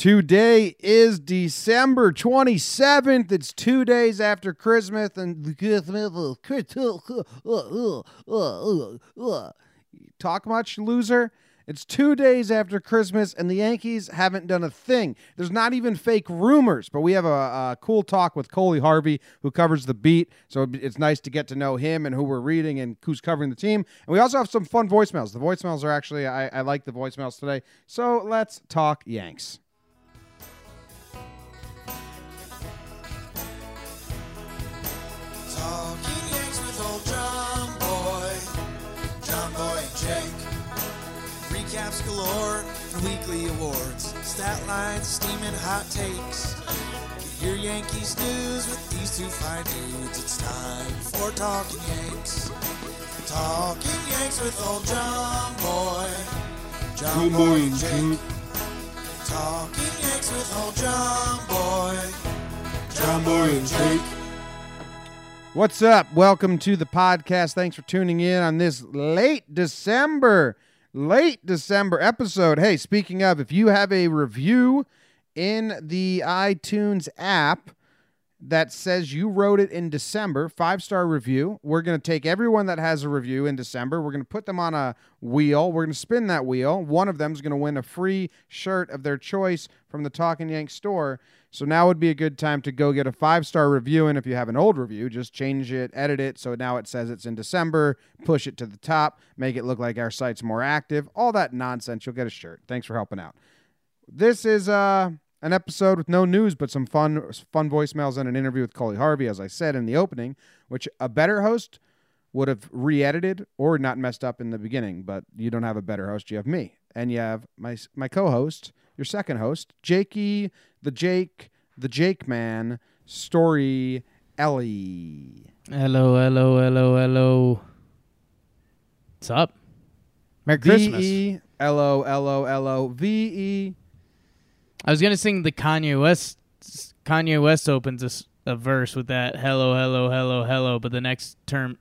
Today is December 27th. It's two days after Christmas and talk much, loser. It's two days after Christmas, and the Yankees haven't done a thing. There's not even fake rumors, but we have a, a cool talk with Coley Harvey, who covers the beat. So it's nice to get to know him and who we're reading and who's covering the team. And we also have some fun voicemails. The voicemails are actually, I, I like the voicemails today. So let's talk Yanks. Stat lines, steaming hot takes. Get your Yankees news with these two fine dudes. It's time for Talking Yanks. Talking Yanks with old John Boy, John Boy and Jake. Talking Yanks with old John Boy, John Boy and Jake. What's up? Welcome to the podcast. Thanks for tuning in on this late December, late December episode. Hey, speaking of, if you have a review in the iTunes app that says you wrote it in December, five star review, we're going to take everyone that has a review in December. We're going to put them on a wheel. We're going to spin that wheel. One of them is going to win a free shirt of their choice from the Talking Yank store. So now would be a good time to go get a five star review. And if you have an old review, just change it, edit it. So now it says it's in December, push it to the top, make it look like our site's more active, all that nonsense. You'll get a shirt. Thanks for helping out. This is uh, an episode with no news, but some fun, fun voicemails and an interview with Coley Harvey, as I said in the opening, which a better host would have re-edited or not messed up in the beginning. But you don't have a better host. You have me, and you have my my co-host, your second host, Jakey, the Jake, the Jake Man, Story Ellie. Hello, hello, hello, hello. What's up? Merry Christmas. V E L O L O L O V E. I was gonna sing the Kanye West. Kanye West opens a verse with that "Hello, hello, hello, hello," but the next term,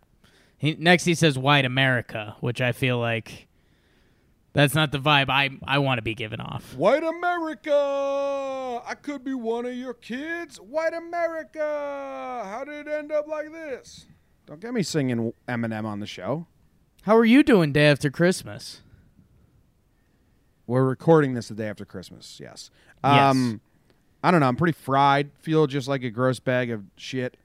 he next he says "White America," which I feel like that's not the vibe I I want to be given off. White America! I could be one of your kids. White America! How did it end up like this? Don't get me singing Eminem on the show. How are you doing day after Christmas? We're recording this the day after Christmas, yes. Yes. Um, I don't know. I'm pretty fried. Feel just like a gross bag of shit.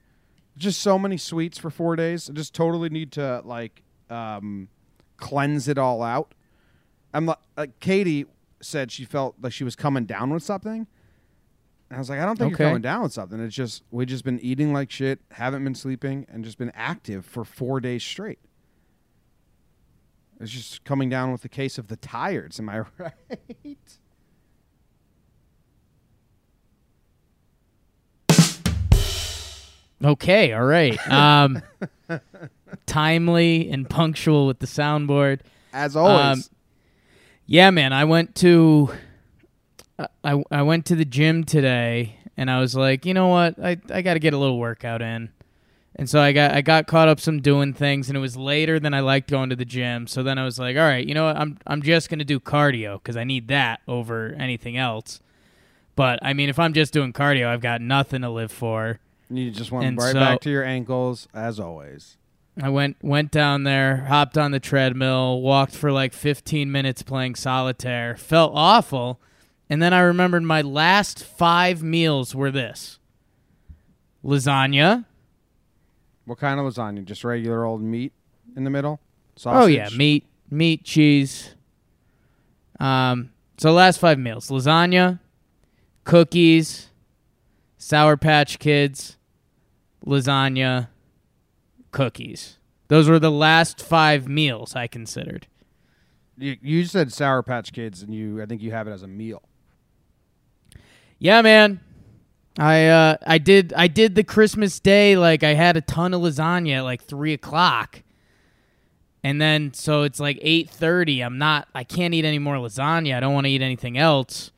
Just so many sweets for four days. I just totally need to like um, cleanse it all out. I'm like, like Katie said she felt like she was coming down with something. And I was like, I don't think Okay. you're coming down with something. It's just we just been eating like shit, haven't been sleeping, and just been active for four days straight. It's just coming down with the case of the tires. Am I right? Okay, all right. Um, timely and punctual with the soundboard. As always. Yeah, man. I went to I- I went to the gym today, and I was like, you know what? I I got to get a little workout in, and so I got I got caught up some doing things, and it was later than I liked going to the gym. So then I was like, all right, you know what? I'm I'm just gonna do cardio because I need that over anything else. But I mean, if I'm just doing cardio, I've got nothing to live for. you just and right so- back to your ankles, as always. I went went down there, hopped on the treadmill, walked for like 15 minutes playing solitaire. Felt awful, and then I remembered my last 5 meals were this. Lasagna. What kind of lasagna? Just regular old meat in the middle? Oh yeah, meat, meat, cheese. Um so last 5 meals, lasagna, cookies, sour patch kids, lasagna, cookies. Those were the last 5 meals I considered. You, you said Sour Patch Kids, and you I think you have it as a meal. Yeah, man. I uh I did I did the Christmas day like I had a ton of lasagna at like three o'clock. And then so it's like eight thirty. I'm not I can't eat any more lasagna. I don't want to eat anything else.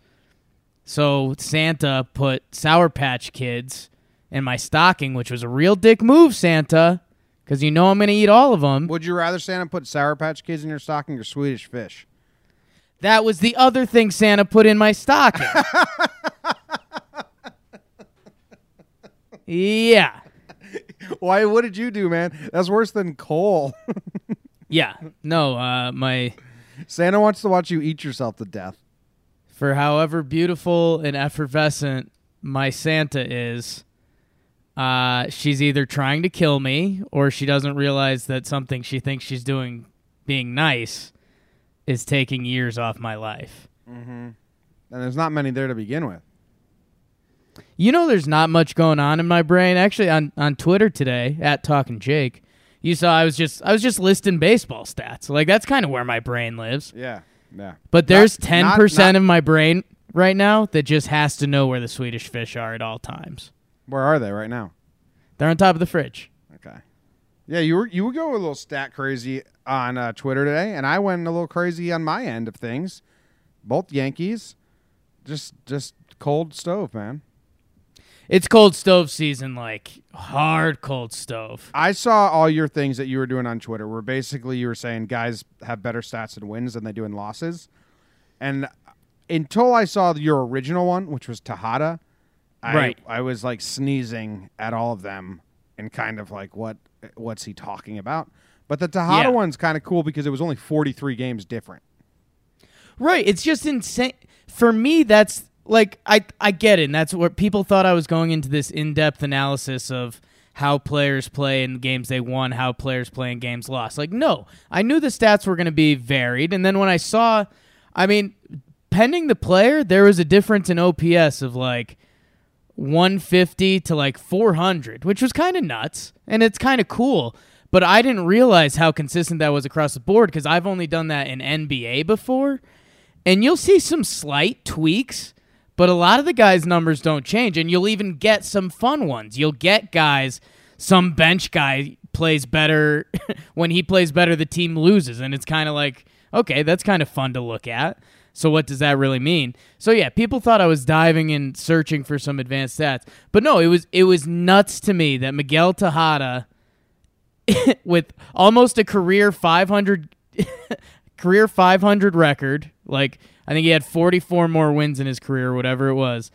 So Santa put Sour Patch Kids in my stocking, which was a real dick move, Santa, because you know I'm gonna eat all of them. Would you rather Santa put Sour Patch Kids in your stocking or Swedish Fish? That was the other thing Santa put in my stocking. yeah. Why? What did you do, man? That's worse than coal. Yeah. No, uh my Santa wants to watch you eat yourself to death. for however beautiful and effervescent my Santa is, uh, she's either trying to kill me or she doesn't realize that something she thinks she's doing being nice is taking years off my life. And there's not many there to begin with. You know, there's not much going on in my brain. Actually, on on Twitter today at Talking Jake, you saw I was just I was just listing baseball stats. Like that's kind of where my brain lives. Yeah, yeah. But there's ten percent of my brain right now that just has to know where the Swedish fish are at all times. Where are they right now? They're on top of the fridge. Okay. Yeah, you were you would go a little stat crazy on uh, Twitter today, and I went a little crazy on my end of things. Both Yankees, just just cold stove, man. It's cold stove season, like hard cold stove. I saw all your things that you were doing on Twitter, where basically you were saying guys have better stats in wins than they do in losses, and until I saw your original one, which was Tejada, I, Right. I was like sneezing at all of them and kind of like what what's he talking about? But the Tejada Yeah. one's kind of cool because it was only 43 games different. Right. It's just insane. For me, that's like I I get it. And that's what people thought I was going into this in depth analysis of how players play in games they won, how players play in games lost. Like, no, I knew the stats were going to be varied, and then when I saw, I mean, pending the player, there was a difference in OPS of like 150 to like 400, which was kind of nuts, and it's kind of cool. But I didn't realize how consistent that was across the board because I've only done that in NBA before and you'll see some slight tweaks, but a lot of the guys' numbers don't change, and you'll even get some fun ones. You'll get guys, some bench guy plays better when he plays better, the team loses, and it's kind of like, okay, that's kind of fun to look at. So what does that really mean? So yeah, people thought I was diving and searching for some advanced stats, but no, it was it was nuts to me that Miguel Tejada, with almost a career 500 career 500 record. Like I think he had 44 more wins in his career, whatever it was.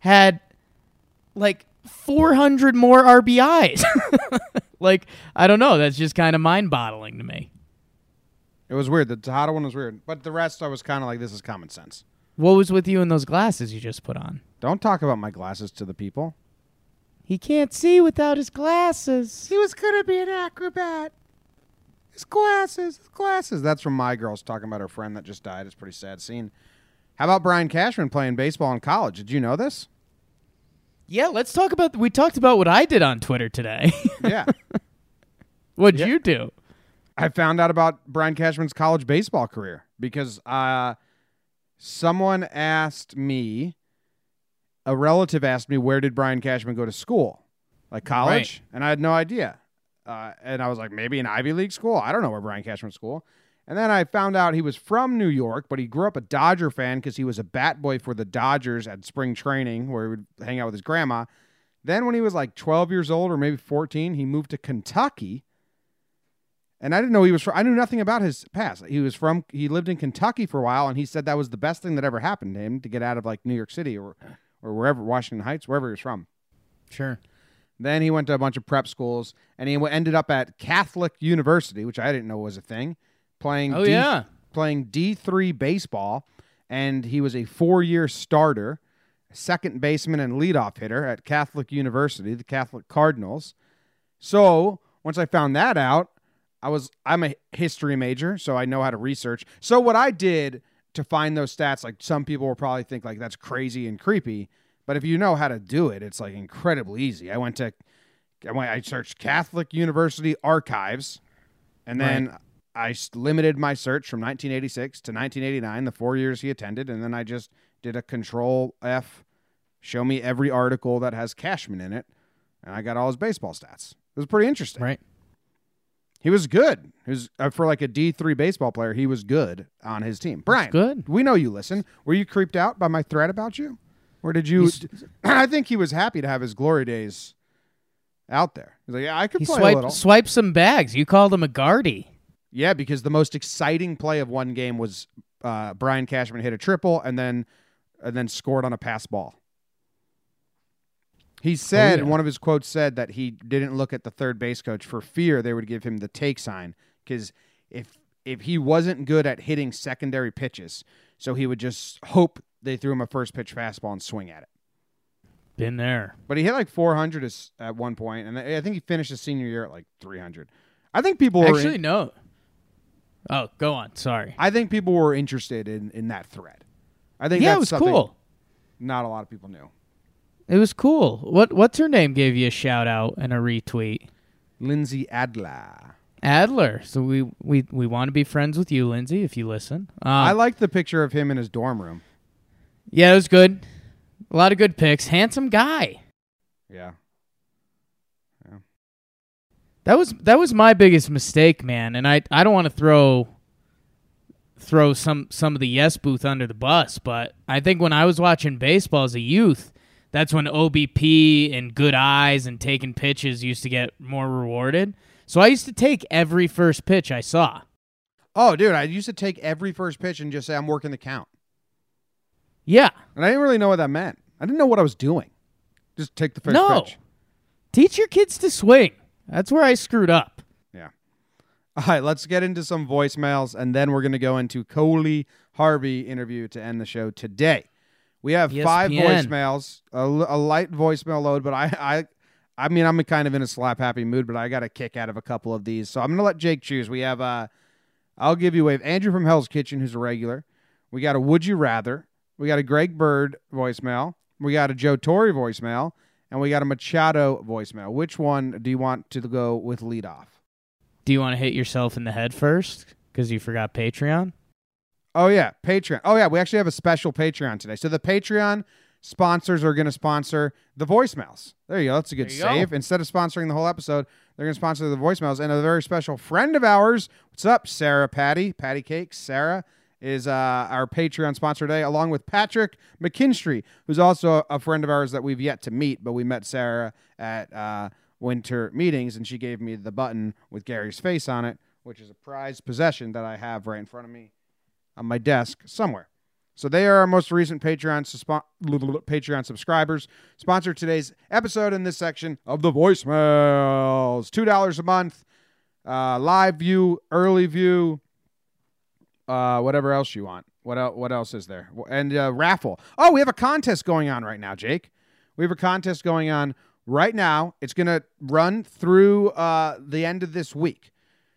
Had like 400 more RBIs. like I don't know. That's just kind of mind-boggling to me. It was weird. The Tejada one was weird, but the rest I was kind of like, this is common sense. What was with you in those glasses you just put on? Don't talk about my glasses to the people. He can't see without his glasses. He was gonna be an acrobat. His glasses, his glasses. That's from my girls talking about her friend that just died. It's a pretty sad scene. How about Brian Cashman playing baseball in college? Did you know this? Yeah, let's talk about. We talked about what I did on Twitter today. Yeah. What'd Yeah. you do? I found out about Brian Cashman's college baseball career because uh, someone asked me, a relative asked me, where did Brian Cashman go to school? Like college? And I had no idea. Uh, and I was like, maybe an Ivy League school? I don't know where Brian Cashman school. And then I found out he was from New York, but he grew up a Dodger fan because he was a bat boy for the Dodgers at spring training where he would hang out with his grandma. Then, when he was like 12 years old or maybe 14, he moved to Kentucky. And I didn't know he was from, I knew nothing about his past. He was from, he lived in Kentucky for a while, and he said that was the best thing that ever happened to him to get out of like New York City or, or wherever, Washington Heights, wherever he was from. Sure. Then he went to a bunch of prep schools, and he ended up at Catholic University, which I didn't know was a thing, playing Oh D- yeah. playing D three baseball, and he was a four year starter, second baseman and leadoff hitter at Catholic University, the Catholic Cardinals. So once I found that out, I was I'm a history major, so I know how to research. So what I did to find those stats, like some people will probably think like that's crazy and creepy, but if you know how to do it, it's like incredibly easy. I went to I went I searched Catholic University archives, and then I limited my search from 1986 to 1989, the four years he attended, and then I just did a Control F, show me every article that has Cashman in it, and I got all his baseball stats. It was pretty interesting. Right. He was good. He was uh, for like a D three baseball player. He was good on his team. Brian, good. We know you listen. Were you creeped out by my threat about you, or did you? He's- I think he was happy to have his glory days out there. He's like, yeah, I could He play a little. swiped swiped some bags. You called him a guardy. Yeah, because the most exciting play of one game was uh, Brian Cashman hit a triple and then and then scored on a pass ball. He oh, said, yeah. one of his quotes said that he didn't look at the third base coach for fear they would give him the take sign because if if he wasn't good at hitting secondary pitches, so he would just hope they threw him a first pitch fastball and swing at it. Been there. But he hit like 400 at one point, and I think he finished his senior year at like 300. I think people were Actually, no. Oh, go on. Sorry. I think people were interested in in that thread. I think Yeah, that's it was cool. Not a lot of people knew. It was cool. What What's her name? Gave you a shout out and a retweet. Lindsey Adler. Adler. So we we we want to be friends with you, Lindsey, if you listen. Um, I like the picture of him in his dorm room. yeah, it was good. A lot of good picks. Handsome guy. Yeah. That was that was my biggest mistake, man. And I I don't want to throw throw some some of the yes booth under the bus, but I think when I was watching baseball as a youth, that's when OBP and good eyes and taking pitches used to get more rewarded. So I used to take every first pitch I saw. Oh, dude, I used to take every first pitch and just say I'm working the count. Yeah. And I didn't really know what that meant. I didn't know what I was doing. Just take the first no. pitch. Teach your kids to swing. That's where I screwed up. Yeah. All right, let's get into some voicemails, and then we're going to go into Coley Harvey interview to end the show today. We have five ESPN. voicemails, a light voicemail load, but I, I, I mean, I'm kind of in a slap happy mood, but I got a kick out of a couple of these, so I'm going to let Jake choose. We have, uh, I'll give you a Andrew from Hell's Kitchen, who's a regular. We got a Would You Rather. We got a Greg Bird voicemail. We got a Joe Torre voicemail, and we got a Machado voicemail. Which one do you want to go with lead off? Do you want to hit yourself in the head first because you forgot Patreon? Oh yeah, Patreon. Oh yeah, we actually have a special Patreon today. So the Patreon sponsors are going to sponsor the voicemails. There you go. That's a good you go. save. Instead of sponsoring the whole episode, they're going to sponsor the voicemails. And a very special friend of ours. What's up, Sarah Patty? Patty Cakes. Sarah is uh, our Patreon sponsor today, along with Patrick McKinstry, who's also a friend of ours that we've yet to meet, but we met Sarah at uh, winter meetings, and she gave me the button with Gary's face on it, which is a prized possession that I have right in front of me on my desk somewhere. So they are our most recent Patreon Patreon subscribers. Sponsor today's episode in this section of the voicemails. Two dollars a month, uh, live view, early view, uh, whatever else you want. What else? What else is there? And uh, raffle. Oh, we have a contest going on right now, Jake. We have a contest going on right now. It's to run through uh, the end of this week.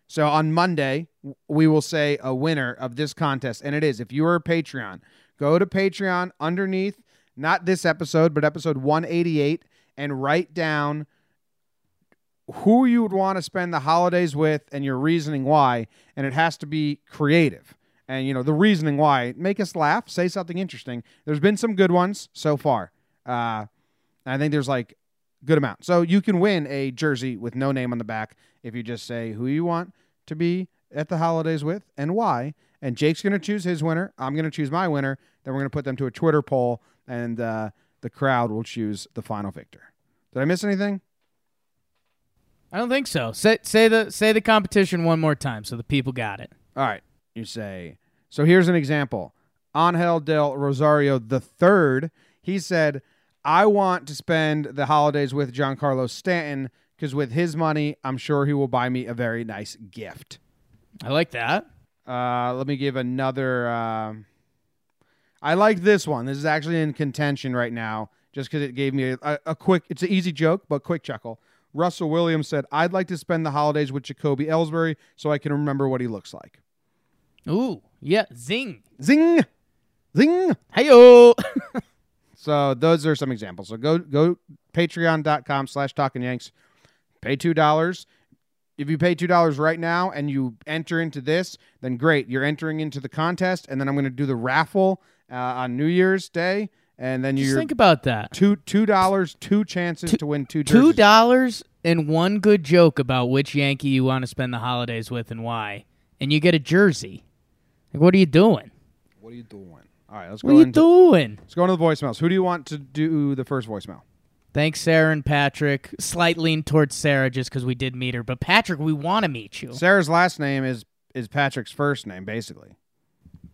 So on Monday, we will say a winner of this contest. And it is if you are a Patreon, go to Patreon underneath, not this episode, but episode 188, and write down who you would want to spend the holidays with and your reasoning why. And it has to be creative. And, you know, the reasoning why, make us laugh, say something interesting. There's been some good ones so far. Uh, I think there's like good amount. So you can win a jersey with no name on the back if you just say who you want to be at the holidays with and why. And Jake's going to choose his winner. I'm going to choose my winner. Then we're going to put them to a Twitter poll, and uh, the crowd will choose the final victor. Did I miss anything? I don't think so. Say say the say the competition one more time so the people got it. All right. You say. So here's an example. Angel del Rosario the third. He said, "I want to spend the holidays with Giancarlo Stanton because with his money, I'm sure he will buy me a very nice gift." I like that. Uh, let me give another. um I like this one. This is actually in contention right now, just because it gave me a, a, a quick. It's an easy joke, but quick chuckle. Russell Williams said, "I'd like to spend the holidays with Jacoby Ellsbury so I can remember what he looks like." Ooh, yeah, zing. Zing, zing. Heyo. So those are some examples. So go go patreon.com slash talking yanks. Pay two dollars. If you pay two dollars right now and you enter into this, then great. You're entering into the contest, and then I'm going to do the raffle uh, on New Year's Day, and then you're think about that. two two dollars, two chances Two- to win two Two dollars and one good joke about which Yankee you want to spend the holidays with and why, and you get a jersey. Like, what are you doing? What are you doing? All right, let's go. What are you into doing? let's go into the voicemails. Who do you want to do the first voicemail? Thanks, Sarah and Patrick. Slight lean towards Sarah just because we did meet her, but Patrick, we want to meet you. Sarah's last name is is Patrick's first name, basically.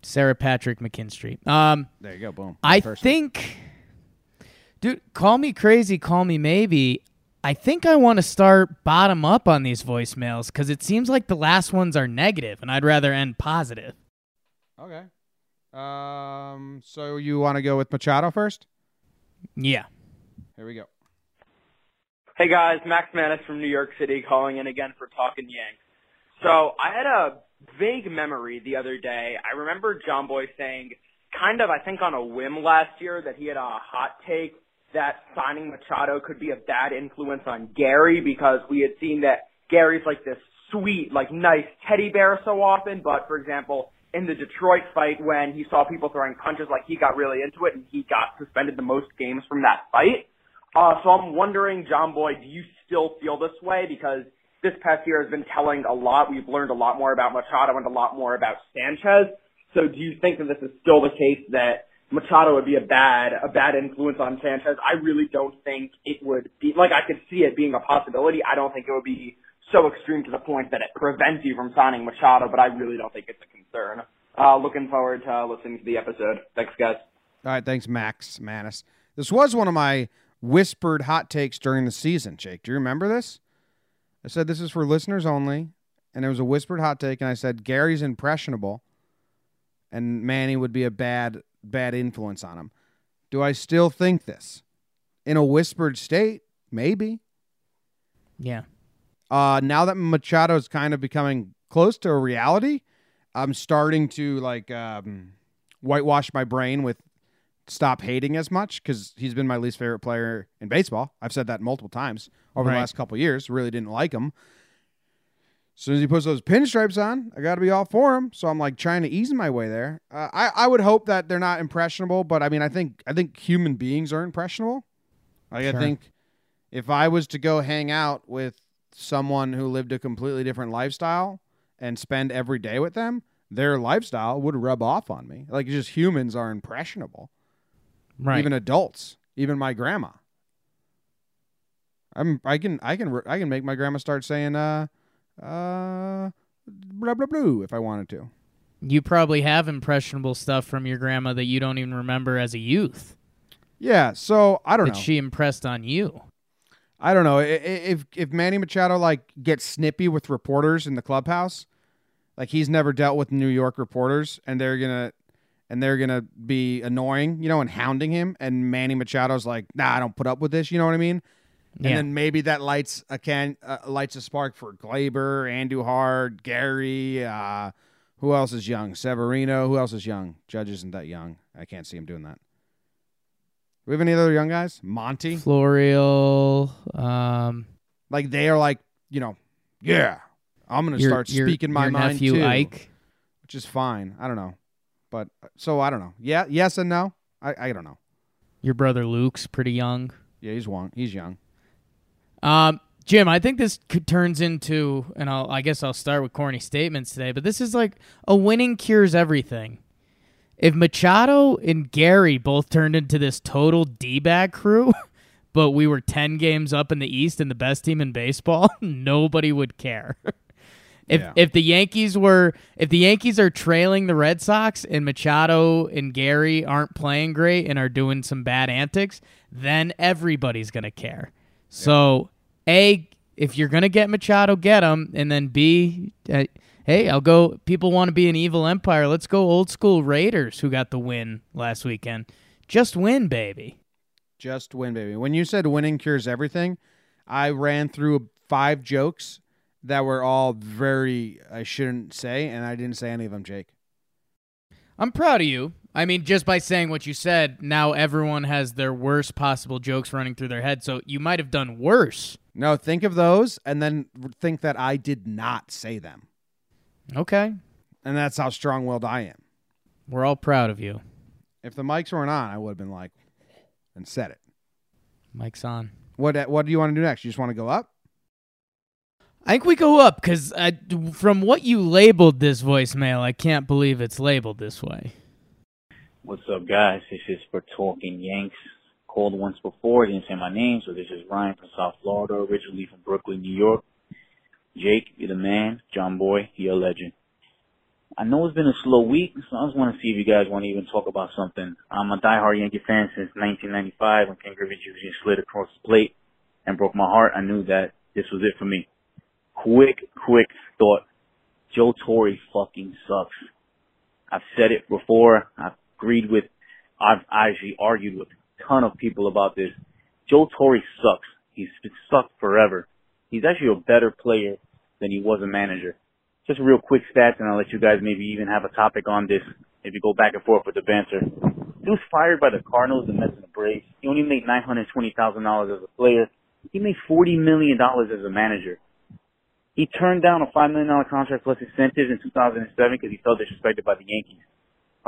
Sarah Patrick McKinstry. Um, There you go. Boom. I Person. think, dude, call me crazy, call me maybe. I think I want to start bottom up on these voicemails because it seems like the last ones are negative, and I'd rather end positive. Okay. Um. So you want to go with Machado first? Yeah. Here we go. Hey guys, Max Manis from New York City calling in again for Talking Yanks. So I had a vague memory the other day. I remember John Boy saying, kind of, I think on a whim last year, that he had a hot take that signing Machado could be a bad influence on Gary because we had seen that Gary's like this sweet, like nice teddy bear so often, but for example, in the Detroit fight when he saw people throwing punches, like he got really into it and he got suspended the most games from that fight. Uh, so I'm wondering, John Boy, do you still feel this way? Because this past year has been telling a lot. We've learned a lot more about Machado and a lot more about Sanchez. So do you think that this is still the case that Machado would be a bad, a bad influence on Sanchez? I really don't think it would be, like I could see it being a possibility. I don't think it would be so extreme to the point that it prevents you from signing Machado, but I really don't think it's a concern. Uh, looking forward to listening to the episode. Thanks guys. All right. Thanks, Max Manis. This was one of my whispered hot takes during the season. Jake, do you remember this? I said this is for listeners only, and it was a whispered hot take, and I said Gary's impressionable, and Manny would be a bad bad influence on him. Do I still think this? In a whispered state, maybe. Yeah. Uh, now that Machado is kind of becoming close to a reality, I'm starting to like um, whitewash my brain with stop hating as much because he's been my least favorite player in baseball. I've said that multiple times over Right. the last couple years. Really didn't like him. As soon as he puts those pinstripes on, I got to be all for him. So I'm like trying to ease my way there. Uh, I I would hope that they're not impressionable, but I mean I think I think human beings are impressionable. Like Sure. I think if I was to go hang out with someone who lived a completely different lifestyle and spend every day with them, their lifestyle would rub off on me. Like just humans are impressionable. Right. Even adults, even my grandma. I'm I can I can I can make my grandma start saying uh uh blah blah blah if I wanted to. you probably have impressionable stuff from your grandma that you don't even remember as a youth Yeah, so I don't that know. she impressed on you. I don't know if if Manny Machado like gets snippy with reporters in the clubhouse, like he's never dealt with New York reporters, and they're gonna and they're gonna be annoying, you know, and hounding him, and Manny Machado's like, nah, I don't put up with this, you know what I mean? Yeah. And then maybe that lights a can uh, lights a spark for Gleyber, Andujar, Gary. Uh, who else is young? Severino. Who else is young? Judge isn't that young. I can't see him doing that. We have any other young guys? Monty. Florial, um, Like they are like, you know, yeah, I'm gonna your, start your, speaking my your mind nephew too, Ike. which is fine. I don't know, but so I don't know. Yeah, yes and no. I I don't know. Your brother Luke's pretty young. Yeah, he's young. He's young. Um, Jim, I think this could, turns into, and I'll, I guess I'll start with corny statements today, but this is like a winning cures everything. If Machado and Gary both turned into this total D bag crew, but we were 10 games up in the East and the best team in baseball, nobody would care. If, Yeah. if the Yankees were if the Yankees are trailing the Red Sox and Machado and Gary aren't playing great and are doing some bad antics, then everybody's gonna care. So, A, if you're going to get Machado, get him. And then B, uh, hey, I'll go. People want to be an evil empire. Let's go old school Raiders who got the win last weekend. Just win, baby. Just win, baby. When you said winning cures everything, I ran through five jokes that were all very I shouldn't say, and I didn't say any of them, Jake. I'm proud of you. I mean, just by saying what you said, now everyone has their worst possible jokes running through their head. So you might have done worse. No, think of those, and then think that I did not say them, Okay. and that's how strong-willed I am. We're all proud of you. If the mics weren't on, I would have been like, and said it. Mike's on. What uh, What do you want to do next? You just want to go up? I think we go up because from what you labeled this voicemail, I can't believe it's labeled this way. What's up, guys? This is for Talking Yanks. Called once before, didn't say my name, so this is Ryan from South Florida, originally from Brooklyn, New York. Jake, you're the man. John Boy, you're a legend. I know it's been a slow week, so I just want to see if you guys want to even talk about something. I'm a diehard Yankee fan since 1995 when Ken Griffey Jr. slid across the plate and broke my heart. I knew that this was it for me. Quick, quick thought. Joe Torre fucking sucks. I've said it before. I've agreed with, I've actually argued with a ton of people about this. Joe Torre sucks. He's sucked forever. He's actually a better player than he was a manager. Just real quick stats, and I'll let you guys maybe even have a topic on this if you go back and forth with the banter. He was fired by the Cardinals, the Mets, and the Braves. He only made nine hundred twenty thousand dollars as a player. He made forty million dollars as a manager. He turned down a five million dollar contract plus incentives in 2007 because he felt disrespected by the Yankees.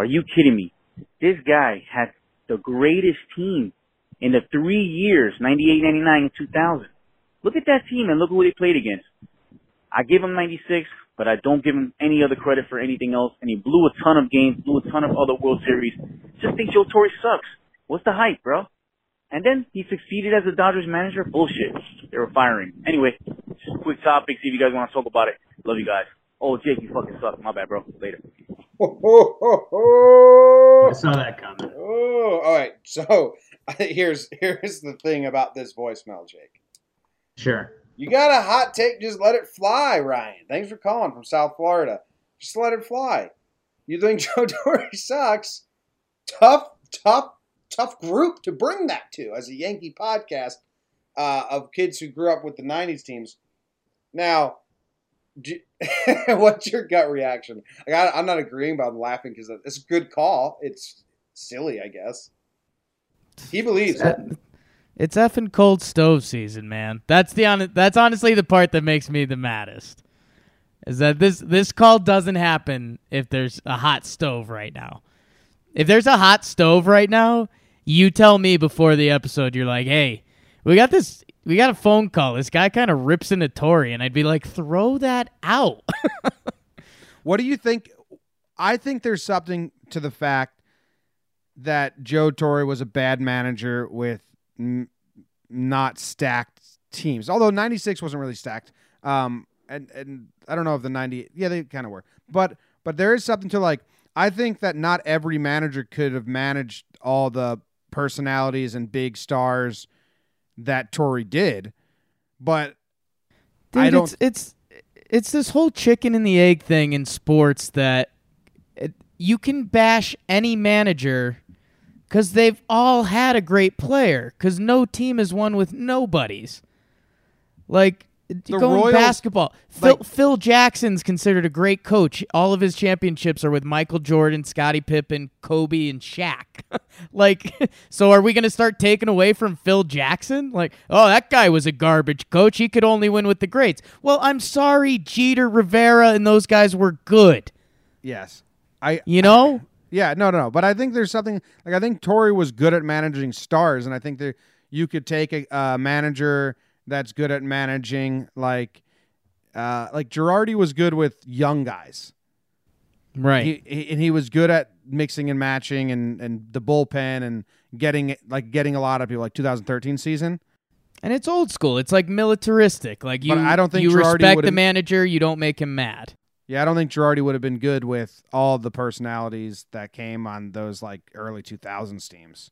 Are you kidding me? This guy had the greatest team in the three years, 98, 99, and 2000. Look at that team and look at who they played against. I give him 96, but I don't give him any other credit for anything else. And he blew a ton of games, blew a ton of other World Series. Just think Joe Torre sucks. What's the hype, bro? And then he succeeded as a Dodgers manager. Bullshit. They were firing. Anyway, just a quick topic. See if you guys want to talk about it. Love you guys. Oh, Jake, you fucking suck. My bad, bro. Later. Oh, I saw that comment. Oh, all right. So here's here's the thing about this voicemail, Jake. Sure. You got a hot take, just let it fly, Ryan. Thanks for calling from South Florida. Just let it fly. You think Joe Torre sucks? Tough, tough, tough group to bring that to as a Yankee podcast uh, of kids who grew up with the 90s teams. Now, do, what's your gut reaction? I got, I'm not agreeing, but I'm laughing because it's a good call. It's silly, I guess. He believes it. It's effing cold stove season, man. That's the on- that's honestly the part that makes me the maddest. Is that this this call doesn't happen if there's a hot stove right now. If there's a hot stove right now, you tell me before the episode you're like, "Hey, we got this we got a phone call. This guy kind of rips into Torre." And I'd be like, "Throw that out." What do you think? I think there's something to the fact that Joe Torre was a bad manager with not stacked teams. Although 96 wasn't really stacked. Um, and, and I don't know if the 90, yeah, they kind of were. But, but there is something to like, I think that not every manager could have managed all the personalities and big stars that Torre did. But Dude, I don't- It's, it's it's this whole chicken and the egg thing in sports that it, you can bash any manager because they've all had a great player. Because no team has won with nobodies. Like The going Royals- basketball, Phil, like- Phil Jackson's considered a great coach. All of his championships are with Michael Jordan, Scottie Pippen, Kobe, and Shaq. like, so are we going to start taking away from Phil Jackson? Like, oh, that guy was a garbage coach. He could only win with the greats. Well, I'm sorry, Jeter, Rivera, and those guys were good. yes, I, You know? Yeah, no, no, no. But I think there's something like I think Torre was good at managing stars, and I think that you could take a, a manager that's good at managing like uh, like Girardi was good with young guys. Right. He, he and he was good at mixing and matching and and the bullpen and getting like getting a lot of people like 2013 season. and it's old school. It's like militaristic. Like you, But I don't think you Girardi respect the manager. You don't make him mad. Yeah, I don't think Girardi would have been good with all the personalities that came on those like early 2000s teams.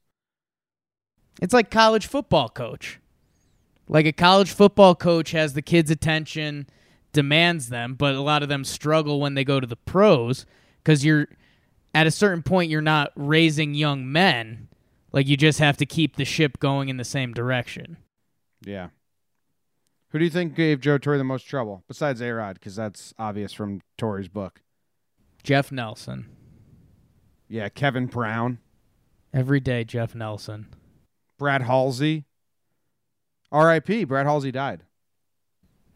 It's like college football coach. Like a college football coach has the kids' attention, demands them, but a lot of them struggle when they go to the pros because you're at a certain point you're not raising young men. Like you just have to keep the ship going in the same direction. Yeah. Who do you think gave Joe Torre the most trouble besides A Rod? Because that's obvious from Torre's book. Jeff Nelson. Yeah, Kevin Brown, Every day, Jeff Nelson. Brad Halsey. R.I.P. Brad Halsey died.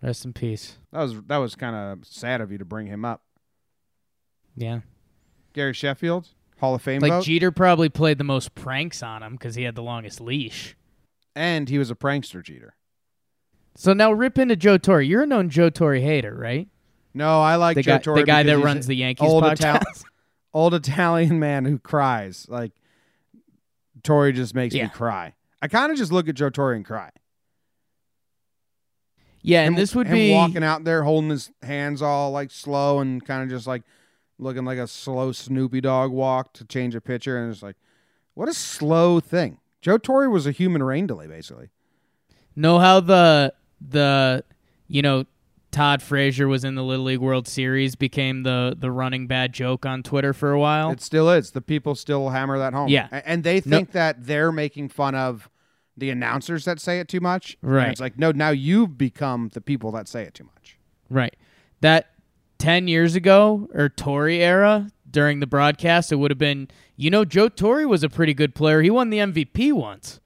Rest in peace. That was that was kind of sad of you to bring him up. Yeah. Gary Sheffield, Hall of Fame Like vote, Jeter probably played the most pranks on him because he had the longest leash. and he was a prankster Jeter. So now rip into Joe Torre. You're a known Joe Torre hater, right? No, I like The Joe guy, Torre the guy that runs the Yankees old podcast. Ital- old Italian man who cries. Like Torre just makes Yeah. me cry. I kind of just look at Joe Torre and cry. yeah, and him, this would him be walking out there holding his hands all like slow and kind of just like looking like a slow Snoopy dog walk to change a pitcher, and it's like, what a slow thing. Joe Torre was a human rain delay, basically. Know how the the you know Todd Frazier was in the Little League World Series became the the running bad joke on Twitter for a while. It still is. The people still hammer that home. Yeah. And they No- think that they're making fun of the announcers that say it too much. And Right. it's like, no, now you've become the people that say it too much. Right. That 10 years ago or Torre era during the broadcast, it would have been, you know, Joe Torre was a pretty good player. He won the MVP once.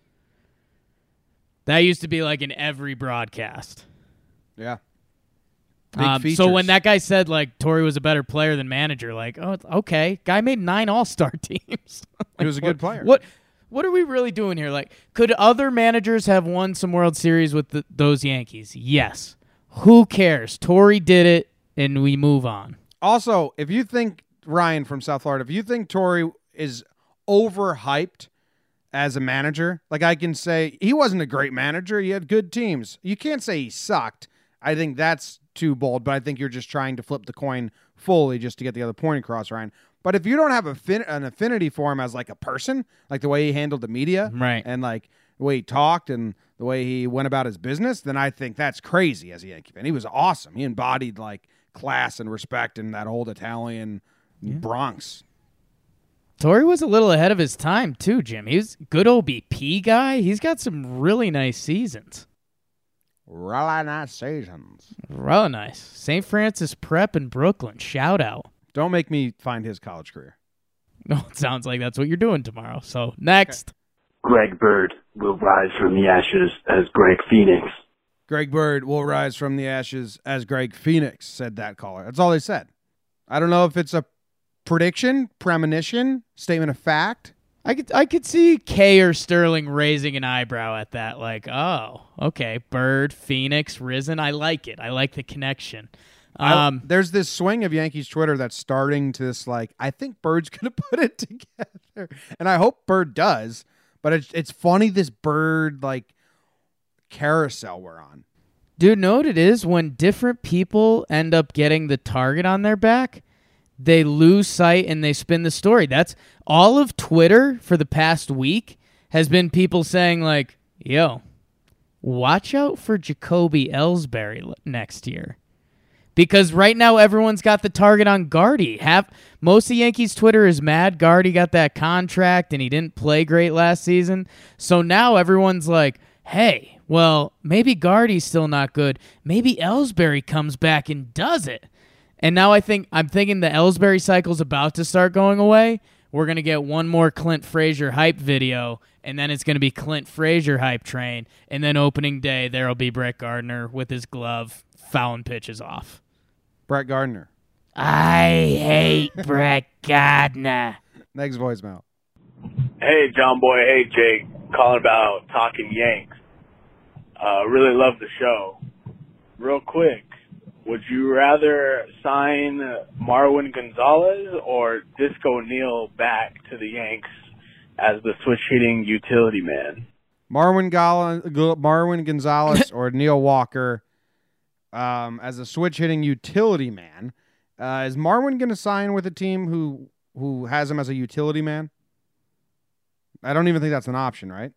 That used to be like in every broadcast. Yeah. Um, so when that guy said like Torre was a better player than manager, like, oh, okay, guy made nine All Star teams. He was a good what- player. What what are we really doing here? Like, could other managers have won some World Series with the, those Yankees? Yes. Who cares? Torre did it, and we move on. Also, if you think Ryan from South Florida, if you think Torre is overhyped as a manager, like I can say he wasn't a great manager. He had good teams. You can't say he sucked. I think that's too bold, but I think you're just trying to flip the coin fully just to get the other point across, Ryan. But if you don't have fin- an affinity for him as like a person, like the way he handled the media, Right. and like the way he talked and the way he went about his business, then I think that's crazy as a Yankee fan. He was awesome. He embodied like class and respect and that old Italian Bronx. Torre was a little ahead of his time too, Jim. He was a good OBP guy. He's got some really nice seasons. Really nice seasons. Really nice. St. Francis Prep in Brooklyn. Shout out. Don't make me find his college career. No, it sounds like that's what you're doing tomorrow. So next. Greg Bird will rise from the ashes as Greg Phoenix. Greg Bird will rise from the ashes as Greg Phoenix, said that caller. That's all they said. I don't know if it's a prediction, premonition, statement of fact. I could I could see Kay or Sterling raising an eyebrow at that, like, oh, okay, Bird, Phoenix, Risen. I like it. I like the connection. I- Um, there's this swing of Yankees Twitter that's starting to this like I think Bird's gonna put it together, and I hope Bird does. But it's it's funny this Bird like carousel we're on. dude, know what it is when different people end up getting the target on their back, they lose sight and they spin the story. That's all of Twitter for the past week has been people saying like, "Yo, watch out for Jacoby Ellsbury next year." Because right now everyone's got the target on Gardy. Half most of Yankees Twitter is mad Gardy got that contract and he didn't play great last season. So now everyone's like, "Hey, well, maybe Gardy's still not good. Maybe Ellsbury comes back and does it." And now I think I'm thinking the Ellsbury cycle's about to start going away. We're gonna get one more Clint Frazier hype video, and then it's gonna be Clint Frazier hype train, and then opening day there'll be Brett Gardner with his glove fouling pitches off. Brett Gardner. I hate Brett Gardner. Next voicemail. Hey, John Boy. Hey, Jake. Calling about talking Yanks. Uh, really love the show. Real quick, would you rather sign Marwin Gonzalez or Disco Neal back to the Yanks as the switch hitting utility man? Marwin, Gall- Marwin Gonzalez or Neil Walker um, as a switch hitting utility man. Uh, is Marwin going to sign with a team who who has him as a utility man? I don't even think that's an option, right?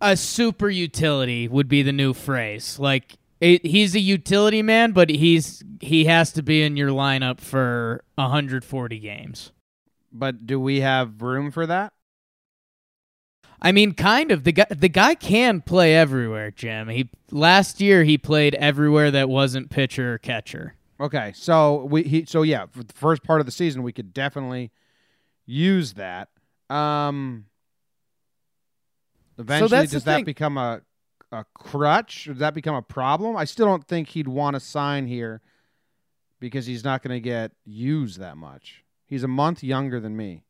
A super utility would be the new phrase. Like it, he's a utility man, but he's he has to be in your lineup for 140 games. But do we have room for that? I mean, kind of. The guy, the guy can play everywhere, Jim. He last year he played everywhere that wasn't pitcher or catcher. Okay, so we he so yeah, for the first part of the season we could definitely use that. Um eventually the does that thing. become a a crutch? Does that become a problem? I still don't think he'd want to sign here because he's not going to get used that much. He's a month younger than me.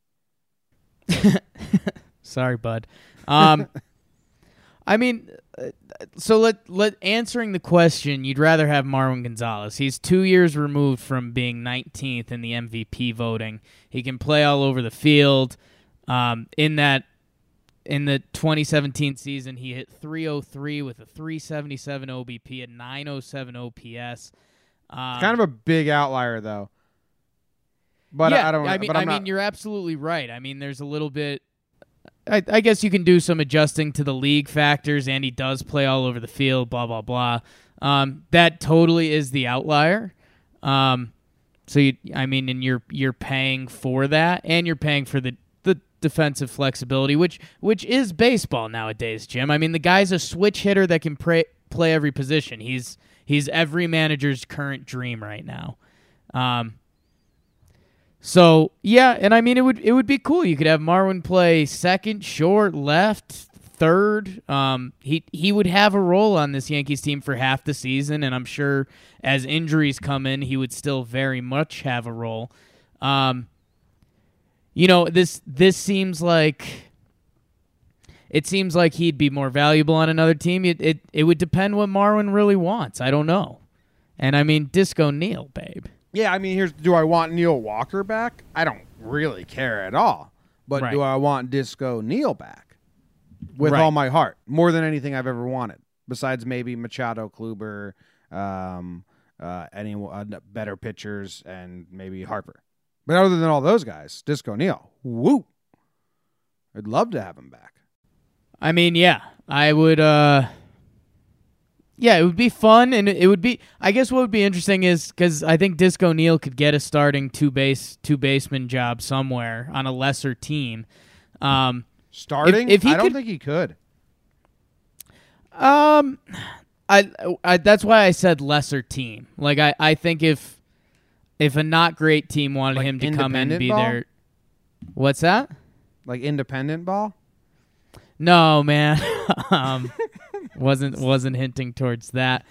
Sorry, bud. Um, I mean, uh, so let let answering the question, you'd rather have Marwin Gonzalez. He's two years removed from being 19th in the MVP voting. He can play all over the field. Um, in that, in the 2017 season, he hit 303 with a 377 OBP, a 907 OPS. Um, kind of a big outlier though. But yeah, I don't. I mean, but I'm I mean, not, you're absolutely right. I mean, there's a little bit. I, I guess you can do some adjusting to the league factors, and he does play all over the field. Blah blah blah. Um, that totally is the outlier. Um, so you, I mean, and you're you're paying for that, and you're paying for the defensive flexibility, which which is baseball nowadays, Jim. I mean, the guy's a switch hitter that can play play every position. He's he's every manager's current dream right now. Um, so yeah, and I mean it would it would be cool. You could have Marwin play second, short, left, third. Um, he he would have a role on this Yankees team for half the season, and I'm sure as injuries come in, he would still very much have a role. Um, you know this this seems like it seems like he'd be more valuable on another team. It it, it would depend what Marwin really wants. I don't know. And I mean Disco Neil, babe. Yeah, I mean, here's do I want Neil Walker back? I don't really care at all. But Right. do I want Disco Neil back? With Right. all my heart, more than anything I've ever wanted, besides maybe Machado, Kluber, um, uh, any uh, better pitchers, and maybe Harper. But other than all those guys, Disco Neil, woo! I'd love to have him back. I mean, yeah, I would. uh Yeah, it would be fun, and it would be. I guess what would be interesting is because I think Disco Neil could get a starting two base two baseman job somewhere on a lesser team. Um, Starting, if he I don't could- think he could. um, I, I that's why I said lesser team. Like I, I think if if a not great team wanted Like him to come in and be ball? there, what's that? Like independent ball. No, man. um, wasn't wasn't hinting towards that.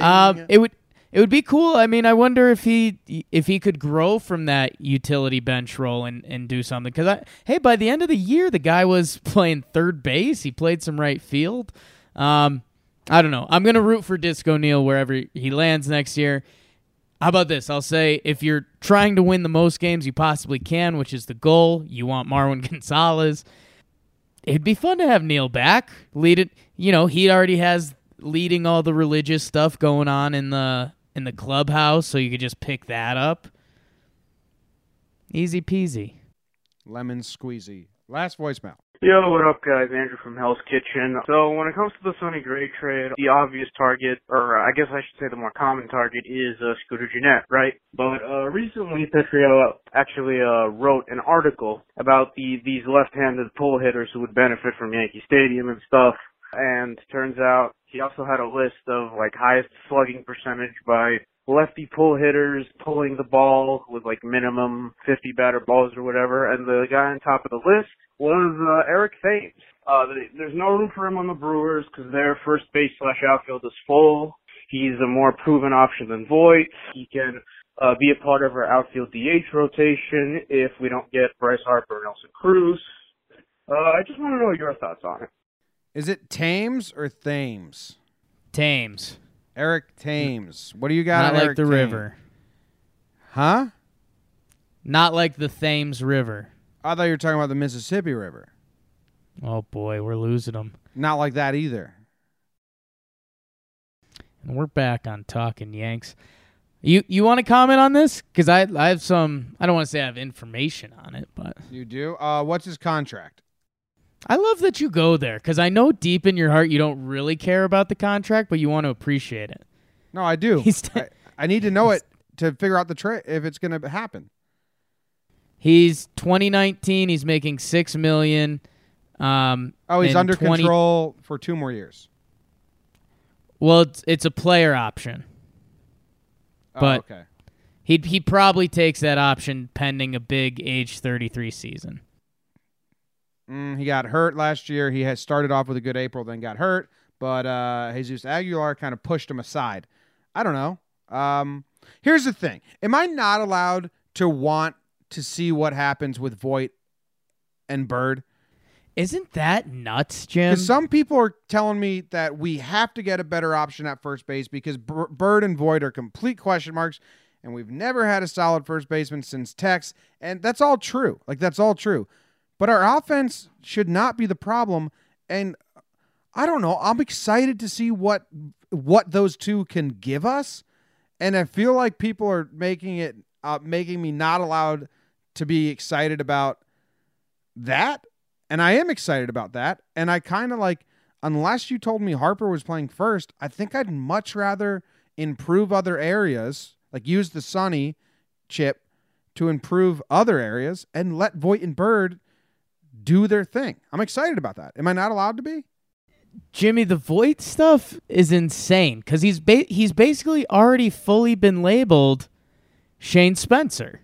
Um, it would it would be cool. I mean, I wonder if he if he could grow from that utility bench role and, and do something. Because I hey, by the end of the year, the guy was playing third base. He played some right field. Um, I don't know. I'm gonna root for Disco Neil wherever he lands next year. How about this? I'll say if you're trying to win the most games you possibly can, which is the goal, you want Marwin Gonzalez. It'd be fun to have Neil back. Lead it. You know, he already has leading all the religious stuff going on in the in the clubhouse, so you could just pick that up. Easy peasy. lemon squeezy. Last voicemail. Yo, what up, guys? Andrew from Hell's Kitchen. So, when it comes to the Sonny Gray trade, the obvious target, or I guess I should say the more common target, is uh, Scooter Gennett, right? But uh, recently, Petriello actually uh, wrote an article about the these left-handed pull hitters who would benefit from Yankee Stadium and stuff. And turns out he also had a list of like highest slugging percentage by lefty pull hitters pulling the ball with like minimum 50 batter balls or whatever. And the guy on top of the list was uh, Eric Thames. Uh, there's no room for him on the Brewers because their first base slash outfield is full. He's a more proven option than Voit. He can uh, be a part of our outfield DH rotation if we don't get Bryce Harper and Nelson Cruz. Uh, I just want to know your thoughts on it. Is it Thames or Thames? Thames, Eric Thames. What do you got? not like Eric the Thames? river, Huh? not like the Thames River. I thought you were talking about the Mississippi River. Oh boy, we're losing them. Not like that either. And we're back on talking Yanks. You you want to comment on this? Because I I have some. I don't want to say I have information on it, but You do? Uh, what's his contract? I love that you go there because I know deep in your heart you don't really care about the contract, but you want to appreciate it. No, I do. He's I, I need to know it to figure out the trade if it's going to happen. He's 2019. He's making six million. Um, Oh, he's under 20 control for two more years. Well, it's, it's a player option. Oh, But- okay. He he probably takes that option pending a big age 33 season. Mm, he got hurt last year. He had started off with a good April, then got hurt. But uh, Jesus Aguilar kind of pushed him aside. I don't know. Um, here's the thing: Am I not allowed to want to see what happens with Voit and Bird? Isn't that nuts, Jim? Some people are telling me that we have to get a better option at first base because Bir- Bird and Voit are complete question marks, and we've never had a solid first baseman since Tex, and that's all true. Like that's all true, but our offense should not be the problem. And I don't know. I'm excited to see what what those two can give us, and I feel like people are making it uh, making me not allowed to be excited about that. And I am excited about that. And I kind of like, unless you told me Harper was playing first, I think I'd much rather improve other areas, like use the Sonny chip to improve other areas and let Voit and Bird do their thing. I'm excited about that. Am I not allowed to be? Jimmy, the Voit stuff is insane because he's ba- he's basically already fully been labeled Shane Spencer.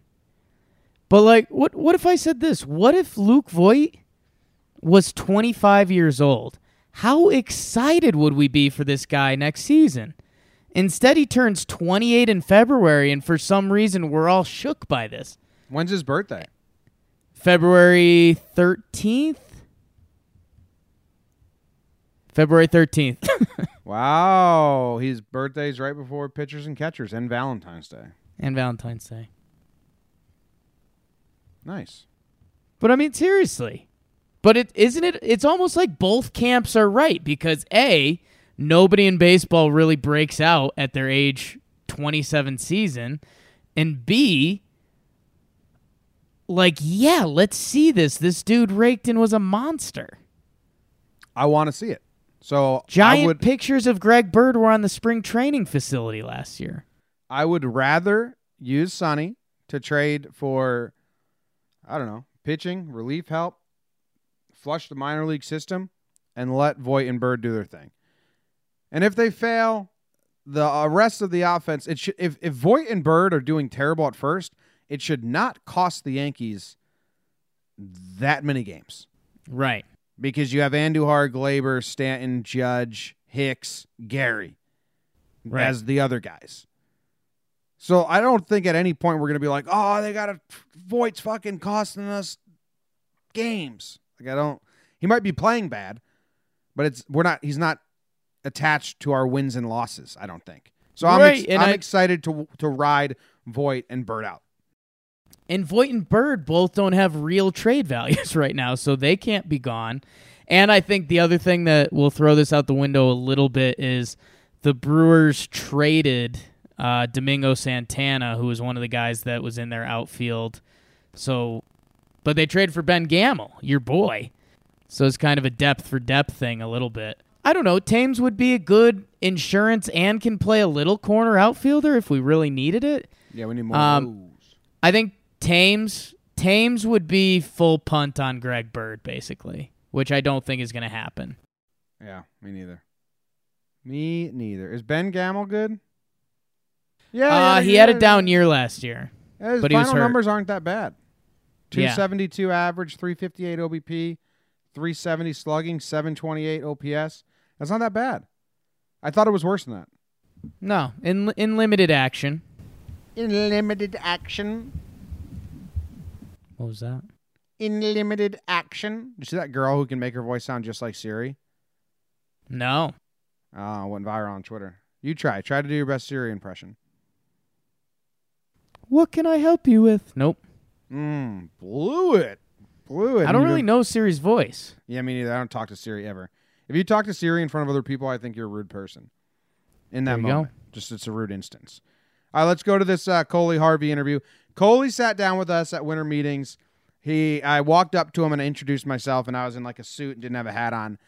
But like, what what if I said this? What if Luke Voit was 25 years old? How excited would we be for this guy next season? Instead, he turns 28 in February, and for some reason, we're all shook by this. When's his birthday? February 13th? February 13th. Wow, his birthday's right before pitchers and catchers and Valentine's Day. and Valentine's Day. Nice. But I mean, seriously. But it isn't it? It's almost like both camps are right because a nobody in baseball really breaks out at their age 27 season, and b like yeah, let's see this. This dude raked and was a monster. I want to see it. So I Giant would pictures of Greg Bird were on the spring training facility last year. I would rather use Sonny to trade for I don't know, pitching, relief help, flush the minor league system, and let Voit and Bird do their thing. And if they fail, the uh, rest of the offense, it should if if Voit and Bird are doing terrible at first, it should not cost the Yankees that many games Right. because you have Andujar, Gleyber, Stanton, Judge, Hicks, Gary Right. as the other guys. So I don't think at any point we're going to be like, oh, they got a Voit's fucking costing us games. Like I don't. He might be playing bad, but it's we're not. He's not attached to our wins and losses. I don't think. So I'm Right, ex- and I'm I- excited to to ride Voight and Bird out. And Voit and Bird both don't have real trade values right now, so they can't be gone. And I think the other thing that will throw this out the window a little bit is the Brewers traded uh, Domingo Santana, who was one of the guys that was in their outfield. So, but they traded for Ben Gamel, your boy. So it's kind of a depth for depth thing a little bit. I don't know. Thames would be a good insurance and can play a little corner outfielder if we really needed it. Yeah, we need more. Um. I think Thames Thames would be full punt on Greg Bird, basically, which I don't think is going to happen. Yeah, me neither. Me neither. Is Ben Gamel good? Yeah, uh, he had a down year last year. Yeah, his but he was final hurt. numbers aren't that bad. Yeah. 272 average, 358 OBP, 370 slugging, 728 OPS. That's not that bad. I thought it was worse than that. No, in in limited action. In limited action. What was that? In limited action. You see that girl who can make her voice sound just like Siri? No. Oh, went viral on Twitter. You try. Try to do your best Siri impression. What can I help you with? Nope. Mmm, blew it. Blew it. I don't really know Siri's voice. Yeah, me neither. I don't talk to Siri ever. If you talk to Siri in front of other people, I think you're a rude person. In that There you go. moment, just it's a rude instance. All right, let's go to this uh, Coley Harvey interview. Coley sat down with us at winter meetings. He, I walked up to him and I introduced myself, and I was in like a suit and didn't have a hat on. And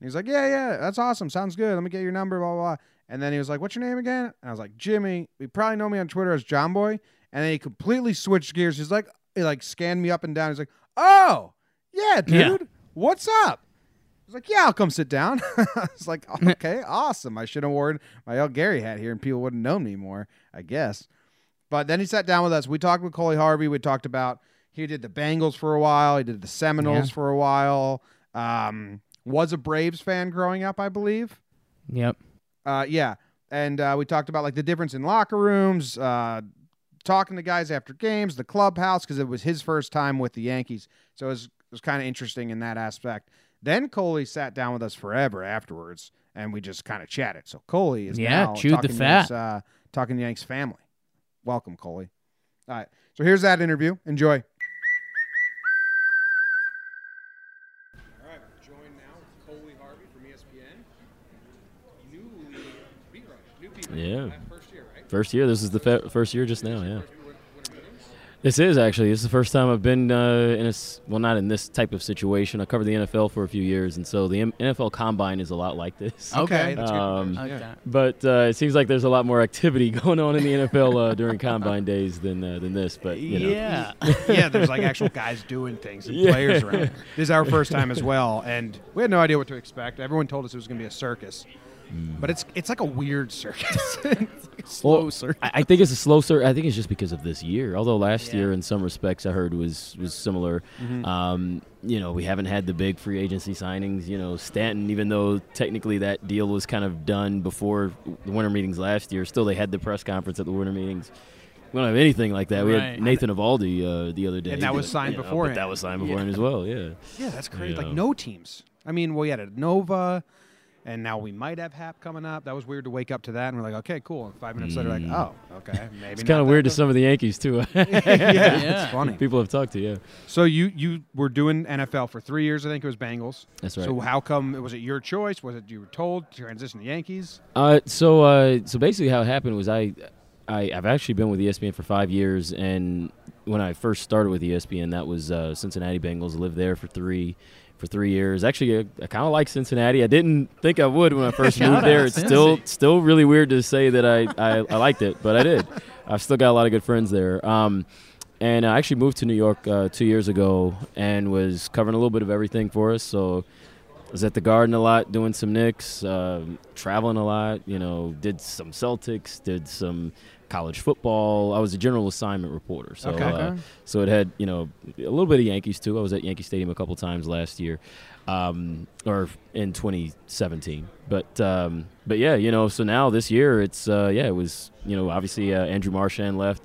he was like, "Yeah, yeah, that's awesome. Sounds good. Let me get your number." Blah blah. blah. And then he was like, "What's your name again?" And I was like, "Jimmy." You probably know me on Twitter as John Boy. And then he completely switched gears. He's like, he like scanned me up and down. He's like, "Oh, yeah, dude, Yeah. what's up?" I was like, "Yeah, I'll come sit down." I was like, "Okay, awesome." I should have worn my El Gary hat here, and people wouldn't know me more, I guess. But then he sat down with us. We talked with Coley Harvey. We talked about he did the Bengals for a while. He did the Seminoles Yeah. for a while. Um, was a Braves fan growing up, I believe. Yep. Uh, yeah, and uh, we talked about like the difference in locker rooms, uh, talking to guys after games, the clubhouse because it was his first time with the Yankees, so it was, was kind of interesting in that aspect. Then Coley sat down with us forever afterwards, and we just kind of chatted. So Coley is Yeah, now chewed the talking fat. Uh, talking Yanks family. Welcome, Coley. All right, so here's that interview. Enjoy. All right, joined now with Coley Harvey from ESPN. Newly beat writer, new beat writer. Yeah. First year, right? First year. This is the fe- first year just now. Yeah. This is actually. This is the first time I've been uh, in a s- well, not in this type of situation. I covered the NFL for a few years, and so the M- NFL Combine is a lot like this. Okay. that's good. Um, Yeah. But uh, it seems like there's a lot more activity going on in the NFL uh, during Combine days than uh, than this. But you know, Yeah. yeah, there's like actual guys doing things and Yeah. players around. This is our first time as well, and we had no idea what to expect. Everyone told us it was going to be a circus, but it's it's like a weird circus. It's like a slow Well, circus. I, think it's a slow start. I think it's just because of this year. Although last Yeah. year, in some respects, I heard was was similar. Mm-hmm. Um, you know, we haven't had the big free agency signings. You know, Stanton, even though technically that deal was kind of done before the winter meetings last year, still they had the press conference at the winter meetings. We don't have anything like that. We had Nathan Eovaldi uh, the other day, And that was signed you know, but that was signed beforehand as well. Yeah. Yeah, that's crazy. Yeah. Like no teams. I mean, well, we had a Nova, and now we might have Happ coming up. That was weird to wake up to that, and we're like, okay, cool. And five minutes later, like, oh, okay, maybe. Mm. It's kind of weird to some of the Yankees too. yeah, Yeah. it's funny. People have talked to yeah. So you you were doing NFL for three years. I think it was Bengals. That's right. So how come was it your choice? Was it you were told to transition to Yankees? Uh, so uh, so basically, how it happened was I, I I've actually been with ESPN for five years, and when I first started with ESPN, that was uh, Cincinnati Bengals. Lived there for three for three years. Actually, I, I kind of like Cincinnati. I didn't think I would when I first moved there. It's still Cincy. still really weird to say that I, I, I liked it, but I did. I've still got a lot of good friends there. Um, and I actually moved to New York uh, two years ago and was covering a little bit of everything for us. So I was at the Garden a lot, doing some Knicks, um, traveling a lot. You know, did some Celtics, did some college football. I was a general assignment reporter, so Okay. uh, Okay. so it had you know a little bit of Yankees too. I was at Yankee Stadium a couple times last year, um, or in 2017. But um, but yeah, you know, so now this year it's uh, yeah, it was you know obviously uh, Andrew Marchand left.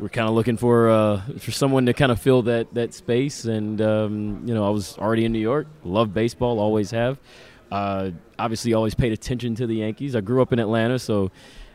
We're kind of looking for uh, for someone to kind of fill that that space, and um, you know, I was already in New York. Love baseball, always have. Uh, obviously, always paid attention to the Yankees. I grew up in Atlanta, so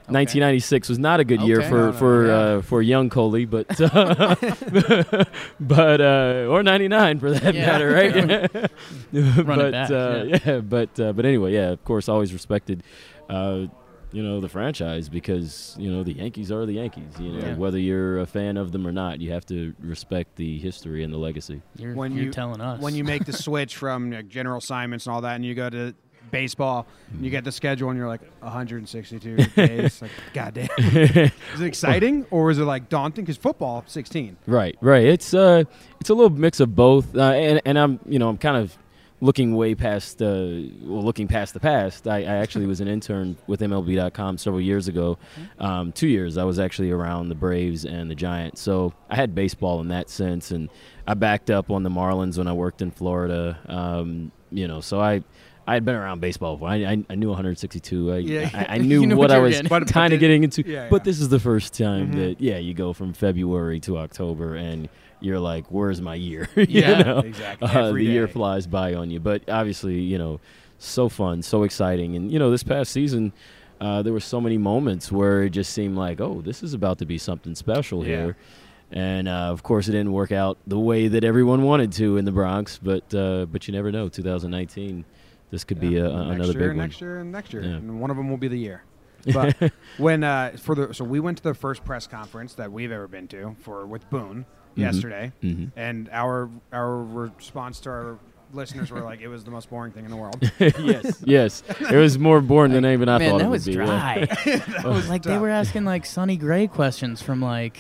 1996 was not a good year Okay. for No, no, for yeah. uh, for young Coley, but uh, but uh, or 99 for that Yeah. matter, right? Run it but back, uh, yeah. yeah, but uh, but anyway, yeah, of course, always respected. Uh, you know the franchise because you know the Yankees are the Yankees. You know Yeah. whether you're a fan of them or not, you have to respect the history and the legacy. You're, When you're you- telling us. When you make the switch from like, general assignments and all that, and you go to baseball, you get the schedule, and you're like 162 days. Like, goddamn. is it exciting or is it like daunting? Because football, 16. Right, right. It's uh, it's a little mix of both, uh, and and I'm you know I'm kind of looking way past uh, well, looking past the past. I, I actually was an intern with MLB.com several years ago, um, two years. I was actually around the Braves and the Giants, so I had baseball in that sense, and I backed up on the Marlins when I worked in Florida. Um, you know, so I. I had been around baseball before. I, I, I knew 162. I, Yeah. I, I knew You know what what I was getting. But- but kind of getting into. yeah, But this is the first time Mhm. that yeah, you go from February to October, and you're like, "Where's my year?" Yeah, know? exactly. Uh, the Every year flies by on you, but obviously, you know, so fun, so exciting, and you know, this past season, uh, there were so many moments where it just seemed like, "Oh, this is about to be something special Yeah. here." And uh, of course, it didn't work out the way that everyone wanted to in the Bronx, but uh, but you never know. 2019, this could be a, a- next another year, big one. next year, and next year, Yeah. and one of them will be the year. But when uh, for the so we went to the first press conference that we've ever been to for with Boone yesterday, Mhm. and our our response to our listeners were like it was the most boring thing in the world. yes, yes, it was more boring than even I Man, thought that it would was be. yeah. dry. like they were asking like Sonny Gray questions from like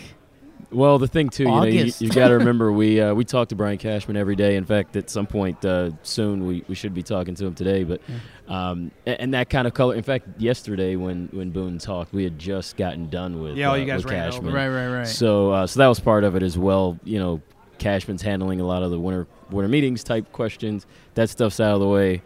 Well, the thing too, you know, you, you got to remember we uh, we talk to Brian Cashman every day. In fact, at some point uh, soon, we, we should be talking to him today. But um, a- and, that kind of color. In fact, yesterday when when Boone talked, we had just gotten done with Yeah, all uh, you guys Cashman. over. right, right, right. So uh, so that was part of it as well. You know, Cashman's handling a lot of the winter winter meetings type questions. That stuff's out of the way.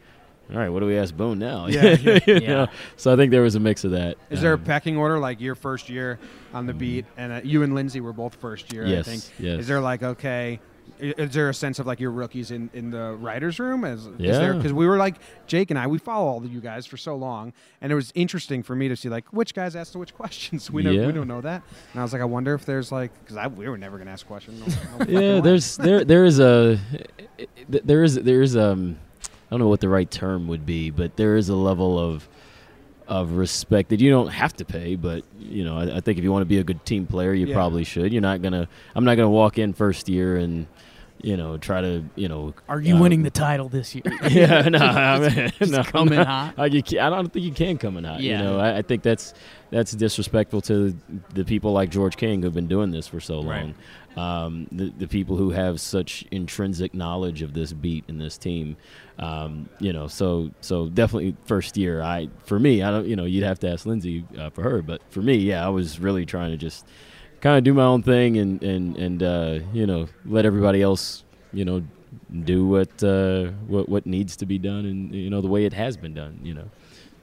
All right, what do we ask Boone now? Yeah, yeah. You Yeah. know? So I think there was a mix of that. Is there a Um, pecking order like your first year on the beat, and uh, you and Lindsey were both first year? Yes, I think. yes. Is there like okay? Is there a sense of like your rookies in, in the writers' room? As Yeah. because we were like Jake and I, we follow all of you guys for so long, and it was interesting for me to see like which guys asked which questions. We know Yeah. we don't know that, and I was like, I wonder if there's like because we were never gonna ask questions. No, no yeah there's there there is a there is there is um I don't know what the right term would be, but there is a level of of respect that you don't have to pay, but you know, I, I think if you want to be a good team player, you Yeah. probably should. You're not gonna. I'm not gonna walk in first year and you know try to you know. Are you uh, winning the title this year? yeah, no, Just- I mean, just no, come in no. hot. I don't think you can come in hot. Yeah. You know, I, I think that's that's disrespectful to the people like George King who've been doing this for so Right. long. Um, the the people who have such intrinsic knowledge of this beat and this team. Um, you know, so so definitely first year. I for me, I don't. You know, you'd have to ask Lindsey uh, for her, but for me, yeah, I was really trying to just kind of do my own thing and and and uh, you know let everybody else you know do what uh, what what needs to be done and you know the way it has been done. You know.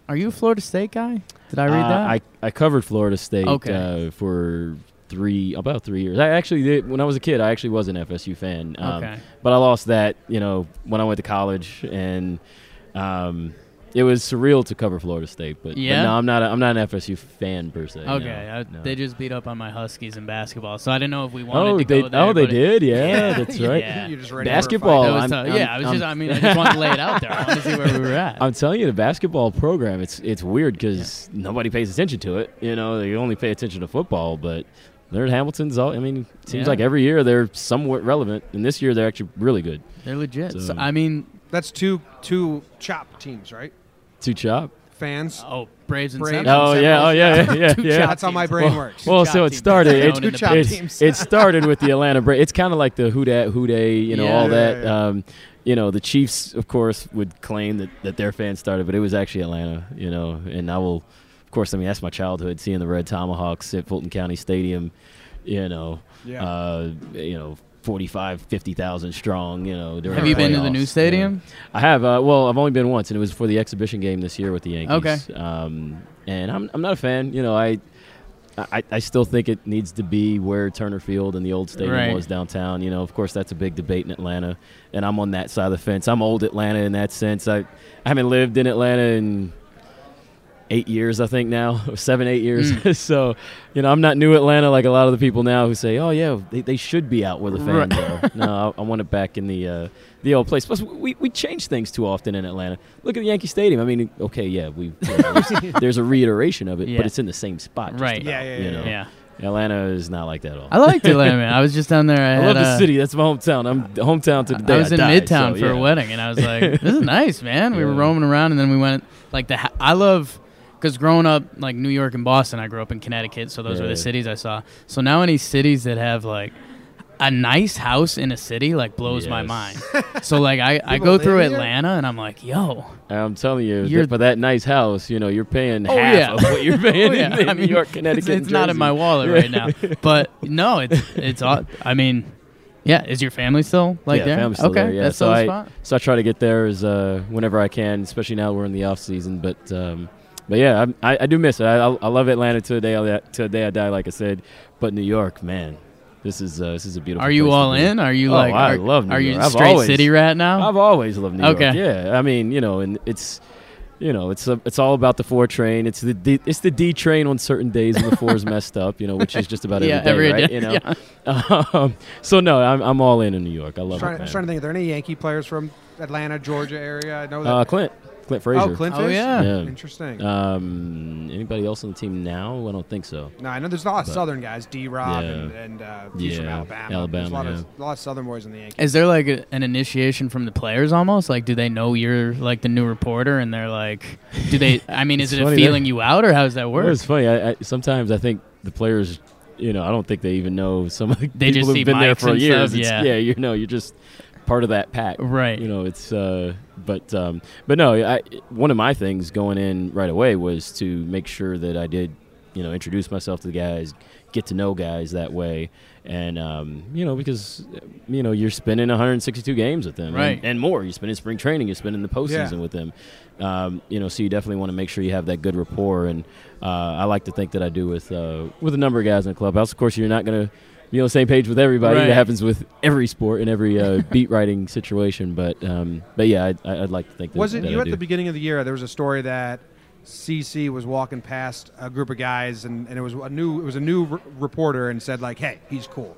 Are you a Florida State guy? Did I read Uh, that? I, I covered Florida State Okay. uh, for three about three years. I actually did when I was a kid. I actually was an FSU fan. Um, Okay. But I lost that, you know, when I went to college, and um, it was surreal to cover Florida State. But, but Yeah? no, I'm not. A, I'm not an FSU fan per se. no, Okay, I, no. they just beat up on my Huskies in basketball, so I didn't know if we wanted Oh, to they go there. oh they did. Yeah, that's right. Yeah. You're just ready Basketball. Was I'm- tough. I'm- yeah, I was I'm- just. I mean, I just wanted to lay it out there. I wanted to see where we were at. I'm telling you, the basketball program, it's it's weird because nobody pays attention to it. You know, they only pay attention to football, but Leonard Hamilton's all. I mean, it seems Yeah. like every year they're somewhat relevant, and this year they're actually really good. They're legit. So- So, I mean, That's two two chop teams, right? Two chop. Fans. oh, Braves and Braves. Seminoles. Oh yeah, oh yeah, yeah, yeah. Two yeah. That's how my brain well, works. Well, so it started. Known It, Two chop it's- teams. it started with the Atlanta Braves. It's kind of like the who dat who day, you know, Yeah. all that. yeah, yeah. Um, you know, the Chiefs, of course, would claim that that their fans started, but it was actually Atlanta. You know, and I will, of course, I mean that's my childhood, seeing the Red Tomahawks at Fulton County Stadium. You know, Yeah. uh, you know. 45, 50,000 strong, you know. Have you been to the new you know. stadium? I have. Uh, well, I've only been once, and it was for the exhibition game this year with the Yankees. Okay. Um, and I'm I'm not a fan. You know, I. I, I still think it needs to be where Turner Field and the old stadium Right. was downtown. You know, of course, that's a big debate in Atlanta, and I'm on that side of the fence. I'm old Atlanta in that sense. I, I haven't lived in Atlanta in eight years, I think now, seven, eight years. Mm. so, you know, I'm not new Atlanta like a lot of the people now who say, "Oh yeah, they, they should be out where the Right. fans are." No, I, I want it back in the uh, the old place. Plus, we we change things too often in Atlanta. Look at Yankee Stadium. I mean, okay, yeah, we you know, there's, there's a reiteration of it, Yeah. but it's in the same spot. just Right. about, Yeah, yeah, you yeah, know? Yeah. Atlanta is not like that at all. I liked Atlanta, man. I was just down there. I, I had love the a- city. That's my hometown. I'm hometown to the day I was in die, Midtown so, for a wedding, and I was like, "This is nice, man." We were roaming around, and then we went like the. Ha- I love because growing up, like New York and Boston, I grew up in Connecticut, so those were the cities I saw. So now any cities that have like a nice house in a city like blows my mind. so like I, I go through here? Atlanta, and I'm like, "Yo, I'm telling you, You're- for that nice house, you know, you're paying Oh, half yeah. of what you're paying Oh, yeah. in, in I New York, Connecticut. it's, it's not in my wallet right now." But no, it's it's. I mean, yeah. Is your family still like yeah, there? family's still okay, there, yeah. that's so the I spot. so I try to get there as uh, whenever I can, especially now we're in the off season. But um, but yeah, I'm- I, I do miss it. I, I, I love Atlanta to the day I, to the day I die, like I said. But New York, man, this is uh, this is a beautiful. Are you place to all be. in? Are you Oh, like? I are, love New Are you York. I've straight always- city rat now? I've always loved New Okay. York. Yeah, I mean, you know, and it's. You know, it's a, it's all about the four train. It's the D, it's the D train on certain days when the four is messed up. You know, which is just about Yeah, every day, every right? day, You know, yeah. um, so no, I'm I'm all in in New York. I I was love trying, it. I was man. trying to think. Are there any Yankee players from Atlanta, Georgia area? I know that. Uh, Clint, Clint Frazier. oh, Clint Oh, Fish? yeah. Yeah. Interesting. Um, anybody else on the team now? I don't think so. no, I know there's a lot of but- Southern guys. D. Rob Yeah. and, and uh, he's from Yeah, Alabama. Alabama, There's a lot, yeah. of, a lot of Southern boys in the Yankees. Is there like a, an initiation from the players almost? Like, do they know you're like the new reporter, and they're like, do they? I mean, is It's it a funny, feeling they're- you out, or how does that Well, work? it's funny. I, I, sometimes I think the players, you know, I don't think they even know some of the They people just who've see been there mics for and years. stuff, It's- yeah. yeah, you know, you're just part of that pack, Right. You know, it's. Uh, but um, but no, I, one of my things going in right away was to make sure that I did, you know, introduce myself to the guys, get to know guys that way, and um, you know, because you know you're spending 162 games with them, Right. and, more. You spend in spring training, you spend in the postseason Yeah. with them. Um, you know, so you definitely want to make sure you have that good rapport, and uh, I like to think that I do with uh, with a number of guys in the clubhouse. Of course, you're not going to be on the same page with everybody. Right. That happens with every sport and every uh, beat writing situation. But um, but yeah, I'd, I'd like to think that Was it that you I at do. the beginning of the year? There was a story that CC was walking past a group of guys, and, and it was a new it was a new r- reporter, and said like, "Hey, he's cool."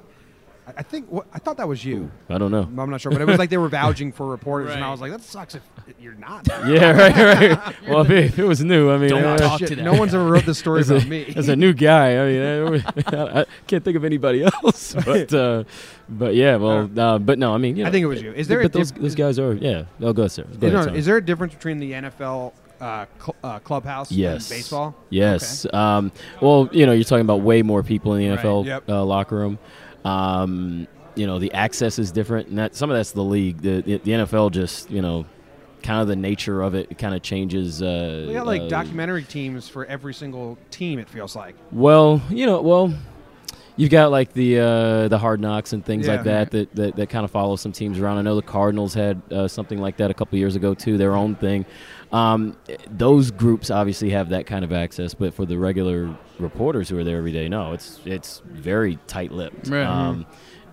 I- I think what, I thought that was you. I don't know. I'm not sure, but it was like they were vouching for reporters, and I was like, that sucks if you're not. Yeah, right, right. Well, if it, if it was new, I mean, Don't uh, talk Shit, to them. no one's ever wrote this story as about a, me. as a new guy, I mean, I, I can't think of anybody else. But uh, but yeah, well, uh, but no, I mean, you know, I think it was you. Is there a but those, diff- those guys are yeah. Oh, go ahead, sir. Go Is, ahead, no, Tom. is there a difference between the NFL uh, cl- uh, clubhouse Yes. and baseball? Yes. Um, well, you know, you're talking about way more people in the Right. NFL Yep. uh, locker room. Um, you know, the access is different, and that some of that's the league. The, the, the NFL just, you know, kind of the nature of it, it kind of changes. Uh, We got like uh, documentary teams for every single team. It feels like. Well, you know, well, you've got like the uh, the hard knocks and things Yeah. like that, that that that kind of follow some teams around. I know the Cardinals had uh, something like that a couple years ago too, their own thing. Um, those groups obviously have that kind of access, but for the regular reporters who are there every day, no, it's it's very tight lipped. Right. Um,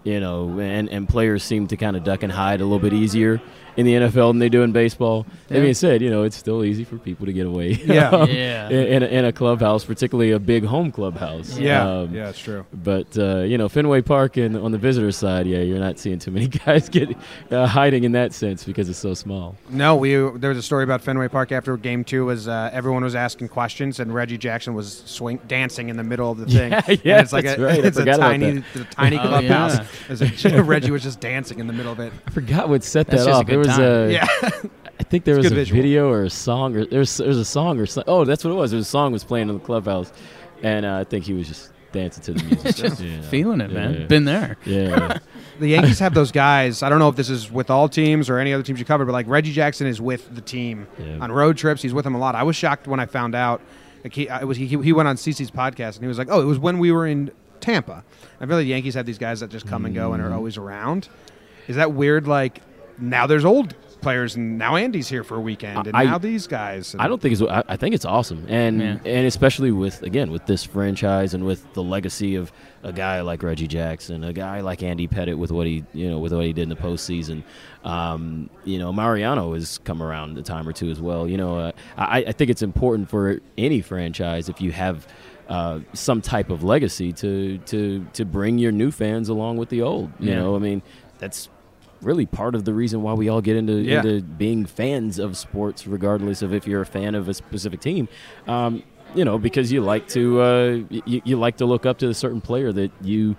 you know, and, and players seem to kind of duck and hide a little bit easier in the NFL than they do in baseball. That Yeah. being said, you know, it's still easy for people to get away. Yeah. um, Yeah. In, in, a, in a clubhouse, particularly a big home clubhouse. Yeah, Um, yeah, it's true. But uh, you know, Fenway Park and on the visitor side, yeah, you're not seeing too many guys get uh, hiding in that sense because it's so small. No, we there was a story about Fenway Park after Game Two. Was uh, everyone was asking questions and Reggie Jackson was swing dancing in the middle of the thing. Yeah, And yeah, it's like that's a, right. It's a forgot about tiny, that. it's a tiny Oh, clubhouse. yeah. Reggie was just dancing in the middle of it. I forgot what set That's that just a off. There good was time. a, Yeah, I think there was a visual. video or a song, or there's there's a song or something. Oh, that's what it was. There was a song was playing in the clubhouse, and uh, I think he was just dancing to the music. Just Yeah. feeling it, man. Yeah. Been there. Yeah. the Yankees have those guys. I don't know if this is with all teams or any other teams you cover, but like Reggie Jackson is with the team Yeah. on road trips. He's with them a lot. I was shocked when I found out. Like he, it was he, he went on CC's podcast and he was like, "Oh, it was when we were in Tampa." I feel like the Yankees have these guys that just come and go and are always around. Is that weird? Like now there's old players and now Andy's here for a weekend and I- now these guys. And I don't think it's. I, I think it's awesome, and Yeah. and especially with again with this franchise and with the legacy of a guy like Reggie Jackson, a guy like Andy Pettitte with what he you know with what he did in the postseason. Um, you know, Mariano has come around a time or two as well. You know, uh, I, I think it's important for any franchise if you have. Uh, some type of legacy to, to to bring your new fans along with the old. You Yeah. know, I mean, that's really part of the reason why we all get into Yeah. into being fans of sports, regardless of if you're a fan of a specific team. Um, you know, because you like to uh, you, you like to look up to a certain player that you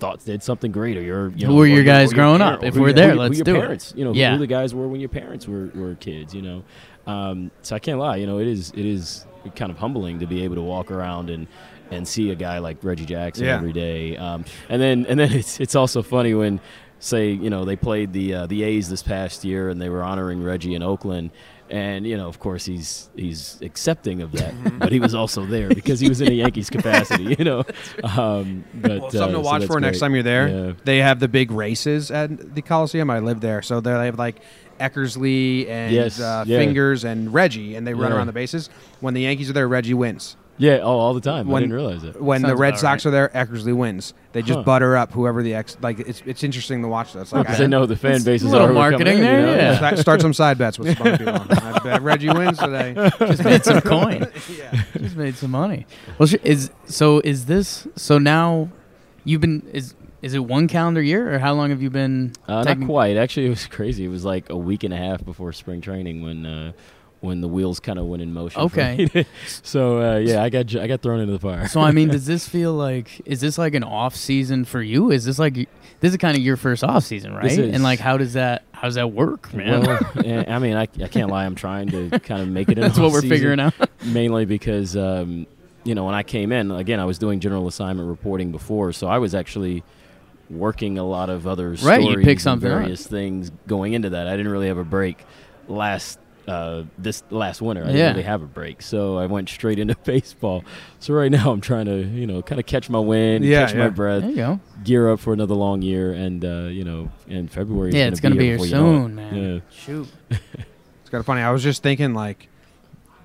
thought did something great, or your you Who were your guys growing parent- up? If who we're your- there, who, let's who do your it. parents, You know, Yeah. who the guys were when your parents were, were kids. You know, um, so I can't lie. You know, it is it is kind of humbling to be able to walk around and. And see a guy like Reggie Jackson Yeah. every day, um, and then and then it's it's also funny when say you know they played the uh, the A's this past year and they were honoring Reggie in Oakland, and you know of course he's he's accepting of that, but he was also there because he was in a Yankees capacity, you know. Um, but well, something uh, to watch that's for next time you're there. Yeah. They have the big races at the Coliseum. I live there, so they have like Eckersley and Yes, uh, yeah. Fingers and Reggie, and they run Yeah. around the bases. When the Yankees are there, Reggie wins. Yeah, oh, all the time. I didn't realize it. When the Red Sox right. are there, Eckersley wins. They just Huh. butter up whoever the ex. Like it's it's interesting to watch. That's like Because I- they know the fan bases a little are who marketing in, there, you know? yeah. Start- start some side bets with some other people. I bet Reggie wins today. Just made some coin. yeah. Just made some money. Well, is so is this so now? You've been is is it one calendar year or how long have you been? Uh, not quite. Actually, it was crazy. It was like a week and a half before spring training when uh, when the wheels kind of went in motion. Okay. so uh, yeah, I got I got thrown into the fire. So I mean, does this feel like is this like an off season for you? Is this like this is kind of your first off season, right? And like, how does that how does that work, man? Well, yeah, I mean, I, I can't lie. I'm trying to kind of make it. That's what we're figuring out. mainly because um, you know when I came in again, I was doing general assignment reporting before, so I was actually working a lot of other Right, you pick something up. various things going into that. I didn't really have a break last. Uh, this last winter, I Yeah. didn't really have a break, so I went straight into baseball. So right now, I'm trying to, you know, kind of catch my wind, Yeah, catch yeah. my breath, There you go. gear up for another long year, and uh, you know, in February. Yeah, it's gonna be here here before you know soon, man. Yeah. Shoot. It's kind of funny. I was just thinking like.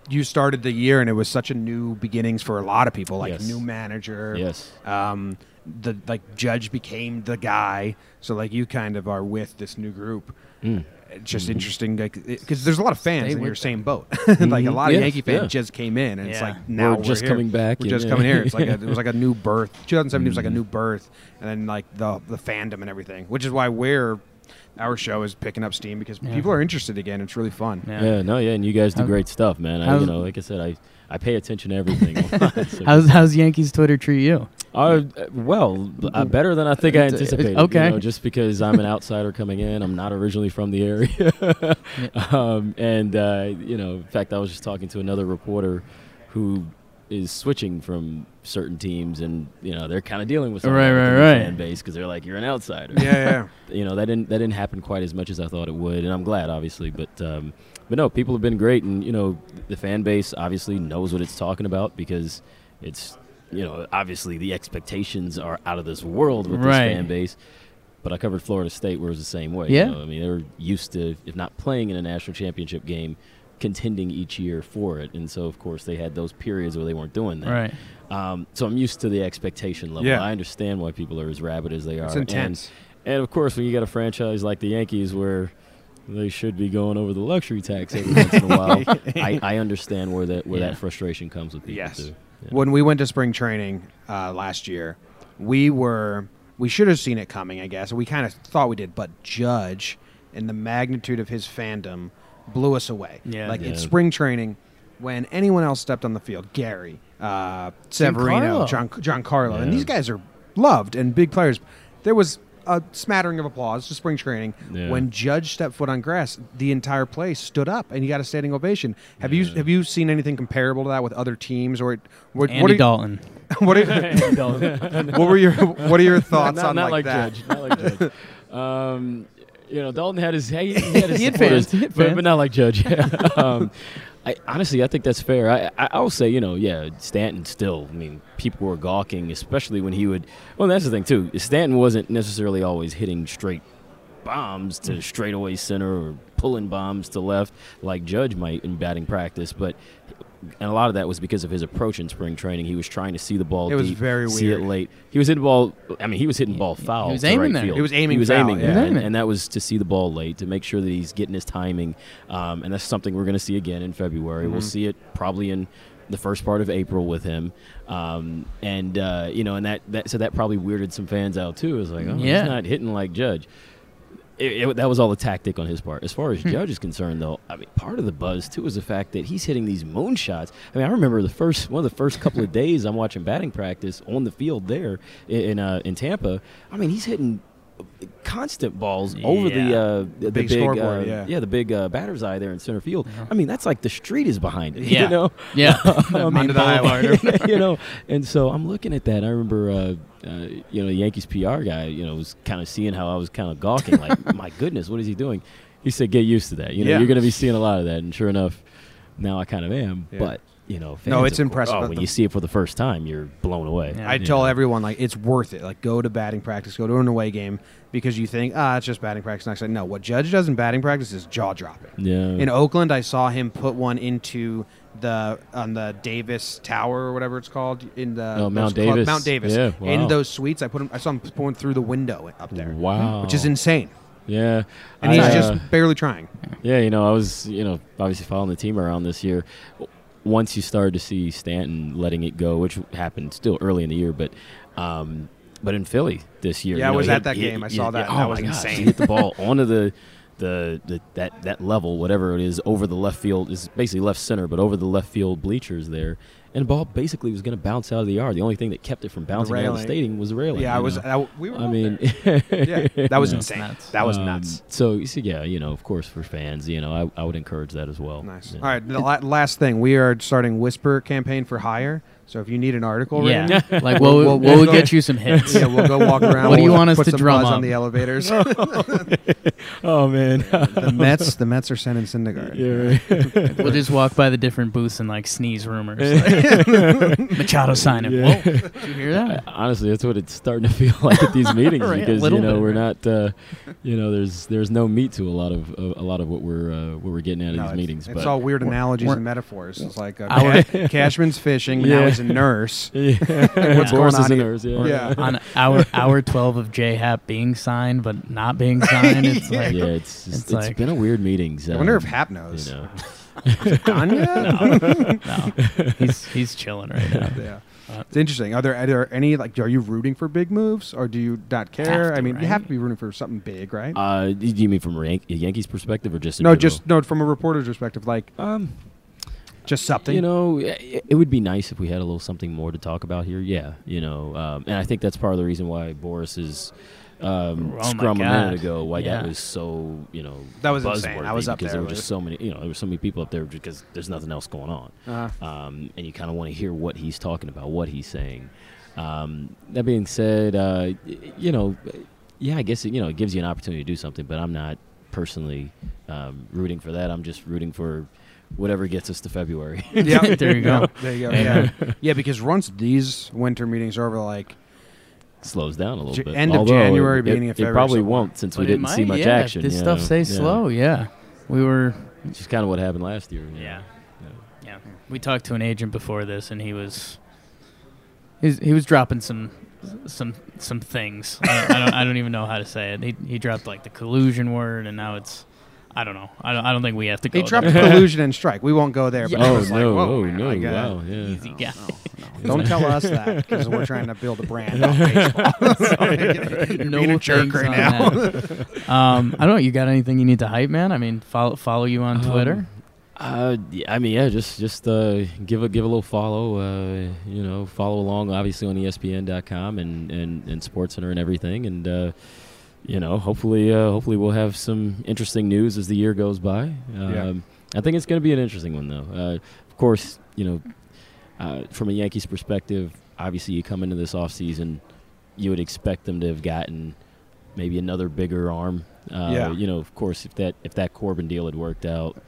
You started the year and it was such a new beginnings for a lot of people, like Yes. new manager. Yes. Um, the like judge became the guy, so like you kind of are with this new group. Mm. It's just interesting because there's a lot of fans in your same boat. like a lot of Yeah, Yankee fans yeah. just came in, and it's like now We're just here. coming back We're just yeah. coming here. It's like a, it was like a new birth. 2017 was like a Mhm. new birth, and then like the the fandom and everything, which is why we're our show is picking up steam because Yeah. people are interested again. It's really fun. Yeah. Yeah, no, yeah, and you guys do How- great stuff, man. I, you know, like I said, I, I pay attention to everything. so- How's how's Yankees Twitter treat you? Uh, well, uh, better than I think I It's- it's- anticipated. okay. you know, just because I'm an outsider coming in, I'm not originally from the area, um, and uh, you know, in fact, I was just talking to another reporter who is switching from certain teams, and you know, they're kind of dealing with some Right, right, right. fan base because they're like, you're an outsider. Yeah, yeah. you know that didn't that didn't happen quite as much as I thought it would, and I'm glad, obviously. But um, but no, people have been great, and you know the fan base obviously knows what it's talking about because it's you know obviously the expectations are out of this world with Right. this fan base. But I covered Florida State, where it was the same way. Yeah. you know? I mean they were used to, if not playing in a national championship game, contending each year for it, and so of course they had those periods where they weren't doing that. Right. Um, so I'm used to the expectation level. Yeah. I understand why people are as rabid as they are. It's And- intense. and of course, when you got a franchise like the Yankees, where they should be going over the luxury tax every once in a while, I, I understand where that where Yeah. that frustration comes with people Yes. too. Yeah. When we went to spring training uh, last year, we were we should have seen it coming, I guess. We kind of thought we did, but Judge and the magnitude of his fandom blew us away. Yeah. like in spring training, when anyone else stepped on the field, Gary, uh, Severino, Giancarlo. John Giancarlo, and these guys are loved and big players. There was a smattering of applause to spring training Yeah. when Judge stepped foot on grass. The entire place stood up, and you got a standing ovation. Have you have you seen anything comparable to that with other teams or what? Andy what are, Dalton. what, are, what were your what are your thoughts not, on not like, like, that? Judge. Not like Judge. um, you know, Dalton had his he, he had his He supporters, fans, but, but not like Judge. um, I honestly, I think that's fair. I, I I'll say, you know, yeah, Stanton still. I mean, people were gawking, especially when he would. Well, that's the thing too. Stanton wasn't necessarily always hitting straight bombs to straightaway center or pulling bombs to left like Judge might in batting practice, but and a lot of that was because of his approach in spring training. He was trying to see the ball It was deep, very see weird. it late. He was hitting ball. I mean, he was hitting ball foul. He was aiming right there. field. He was aiming He was foul, aiming yeah. was and, and that was to see the ball late to make sure that he's getting his timing. Um, and that's something we're going to see again in February. We'll Mhm. see it probably in the first part of April with him. Um, and uh, you know, and that, that so that probably weirded some fans out too. It was like, oh, Yeah. he's not hitting like Judge. It, it- that was all a tactic on his part. As far as Judge is concerned, though, I mean, part of the buzz too is the fact that he's hitting these moon shots. I mean, I remember the first one of the first couple of days I'm watching batting practice on the field there in in, uh, in Tampa. I mean, he's hitting constant balls over the uh, the Big big, scoreboard, uh, yeah. the big uh, batter's eye there in center field. I mean, that's like the street is behind it. Yeah. You know, Yeah. The highlighter. boulevard. you know, and so I'm looking at that. I remember, uh, uh, you know, the Yankees PR guy, you know, was kind of seeing how I was kind of gawking, like, my goodness, what is he doing? He said, get used to that. You know, Yeah. you're going to be seeing a lot of that, and sure enough, now I kind of am. Yeah. But you know, No, it's impressive. Oh, when you see it for the first time, you're blown away. Yeah. I tell know. everyone like it's worth it. Like go to batting practice, go to an away game because you think ah it's just batting practice. Next, like no, what Judge does in batting practice is jaw dropping. Yeah. In Oakland, I saw him put one into the on the Davis Tower or whatever it's called in the Oh, Mount those club- Davis. Mount Davis. Yeah, In those suites, I put him. I saw him put through the window up there. Wow. which is insane. Yeah. And I, he's uh, just barely trying. Yeah, you know, I was, you know, obviously following the team around this year. Once you started to see Stanton letting it go, which happened still early in the year, but um, but in Philly this year, Yeah, you I was at had- that game. I he- saw that. oh That was gosh, insane. He hit the ball onto the, the the that that level, whatever it is, over the left field is basically left center, but over the left field bleachers there, and the ball basically was going to bounce out of the yard. The only thing that kept it from bouncing out of the stadium was the railing. Yeah, I was. I, we were. I mean, yeah, that was you insane. nuts. That was Um, nuts. So you see, yeah, you know, of course, for fans, you know, I, I would encourage that as well. Nice. Yeah. All right, the la- last thing we are starting Whisper campaign for hire. So if you need an article, Yeah. written, like We'll- we'll, we'll- we'll, we'll get you some hits. yeah, we'll go walk around. What do you we'll want us to some drum up? on the elevators? Oh man. the Mets, the Mets are sending Syndergaard. yeah, right. We'll just walk by the different booths and like sneeze rumors. Like, Machado sign him. Yeah. Whoa, did you hear that? Honestly, that's what it's starting to feel like at these meetings Right, because you know bit, we're right. not, uh, you know, there's there's no meat to a lot of a, a lot of what we're uh, what we're getting out of No, these it's, meetings. it's but all weird analogies and metaphors. It's like uh, Cashman's fishing, Yeah. now he's a nurse. Yeah. What's Boras going is on a here? nurse, yeah. Yeah. on hour hour twelve of J Happ being signed but not being signed. It's Yeah. like yeah, it's it's it's like- been a weird meetings. I wonder um, if Happ knows. You know. Done yet? no, he's he's chilling right now. yeah. It's interesting. Are there, are there any like? Are you rooting for big moves, or do you not care? Have I to, mean, you have to be rooting for something big, right? Uh, do you mean from a Yan- a Yankees perspective or just in no, general? just no. From a reporter's perspective, like um, just something. You know, it, would be nice if we had a little something more to talk about here. Yeah, you know, um, and I think that's part of the reason why Boras is um, Oh scrum a minute ago. Why Yeah. that was so you know That was insane. I was up because there there were just so many you know there were so many people up there because there's nothing else going on, Uh-huh. um, and you kind of want to hear what he's talking about, what he's saying. Um, that being said, uh, you know, yeah, I guess it, you know it gives you an opportunity to do something, but I'm not personally um, rooting for that. I'm just rooting for whatever gets us to February. yeah, There you go. There you go. Yeah, yeah. Because once these winter meetings are over, like slows down a little bit. end of January, it, beginning it, of it probably somewhere. won't since we But it didn't see much yeah, action. This stuff know? stays Yeah. slow. Yeah, we were. Which is kind of what happened last year. you know? Yeah. Yeah, we talked to an agent before this, and he was he's, he was dropping some some some things. I don't, I don't I don't even know how to say it. He he dropped like the collusion word, and now it's I don't know. I don't, I don't think we have to go. he dropped there. collusion and strike. We won't go there. But Oh was like, no! whoa, oh man, no! like, wow! Yeah. Easy guy. Don't tell us that because we're trying to build a brand off baseball. So, you're no being a jerk right now. um, I don't know. You got anything you need to hype, man? I mean, follow follow you on Um, Twitter. Uh, yeah, I mean, yeah, just just uh, give a give a little follow. Uh, you know, follow along, obviously on ESPN.com and and and SportsCenter and everything, and uh, you know, hopefully, uh, hopefully we'll have some interesting news as the year goes by. Um, Yeah. I think it's going to be an interesting one, though. Uh, of course, you know, uh, from a Yankees perspective, obviously you come into this off season, you would expect them to have gotten maybe another bigger arm. Uh, Yeah. You know, of course, if that if that Corbin deal had worked out,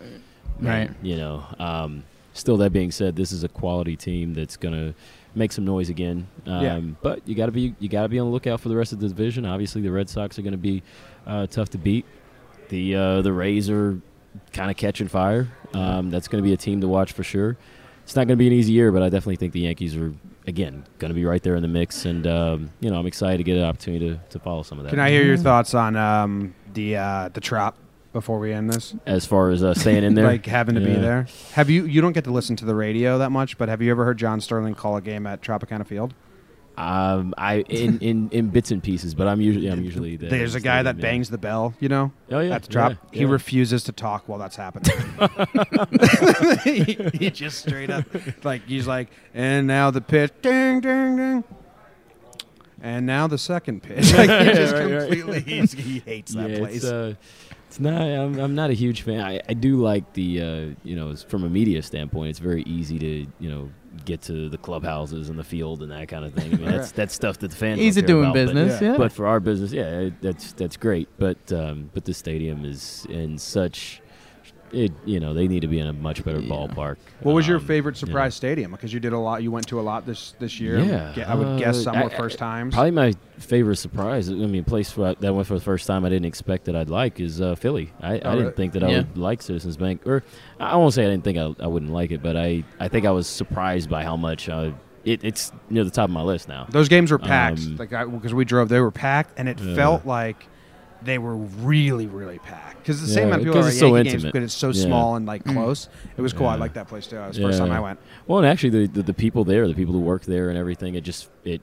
Right. You know, um, still that being said, this is a quality team that's gonna make some noise again. Um, Yeah. But you got to be you got to be on the lookout for the rest of the division. Obviously, the Red Sox are going to be uh, tough to beat. The uh, the Rays are kind of catching fire. Um, that's going to be a team to watch for sure. It's not going to be an easy year, but I definitely think the Yankees are again going to be right there in the mix. And um, you know, I'm excited to get an opportunity to, to follow some of that. Can I hear your thoughts on um, the uh, the trop before we end this? as far as uh, staying in there, like having to be there. Have you? You don't get to listen to the radio that much, but have you ever heard John Sterling call a game at Tropicana Field? Um, I in, in, in bits and pieces, but I'm usually I'm usually there. There's a guy that bangs the bell, you know, Oh, yeah, at the Trop. yeah, He yeah. refuses to talk while that's happening. he, he just straight up, like he's like, and now the pitch, ding, ding, ding, and now the second pitch. Like he just Right, right. completely, he's, he hates that yeah, place. It's, uh, it's not. I'm, I'm not a huge fan. I, I do like the uh, you know, from a media standpoint, it's very easy to you know get to the clubhouses and the field and that kind of thing. I mean, that's that's stuff that the fans Easy don't care doing about, but- business, yeah. But for our business, yeah, it- that's that's great. But um, but the stadium is in such. It you know they need to be in a much better ballpark. what was your Um, favorite you know. surprise stadium? Because you did a lot. You went to a lot this this year. Yeah, Ge- I would guess uh, some were I- first times. Probably my favorite surprise. I mean, place that I went for the first time I didn't expect that I'd like is uh, Philly. I, I Oh, didn't really? think that I would like Citizens Bank, or I won't say I didn't think I, I wouldn't like it, but I, I think I was surprised by how much uh, it, it's near the top of my list now. Those games were packed. Um, like because we drove, they were packed, and it Yeah. felt like they were really, really packed. Because the Yeah, same amount of people are at it's so Yankee games intimate. because it's so Yeah. small and like mm. close. It was cool. I Yeah. liked that place too. It was the first time I went. Well, and actually, the, the the people there, the people who work there, and everything, it just it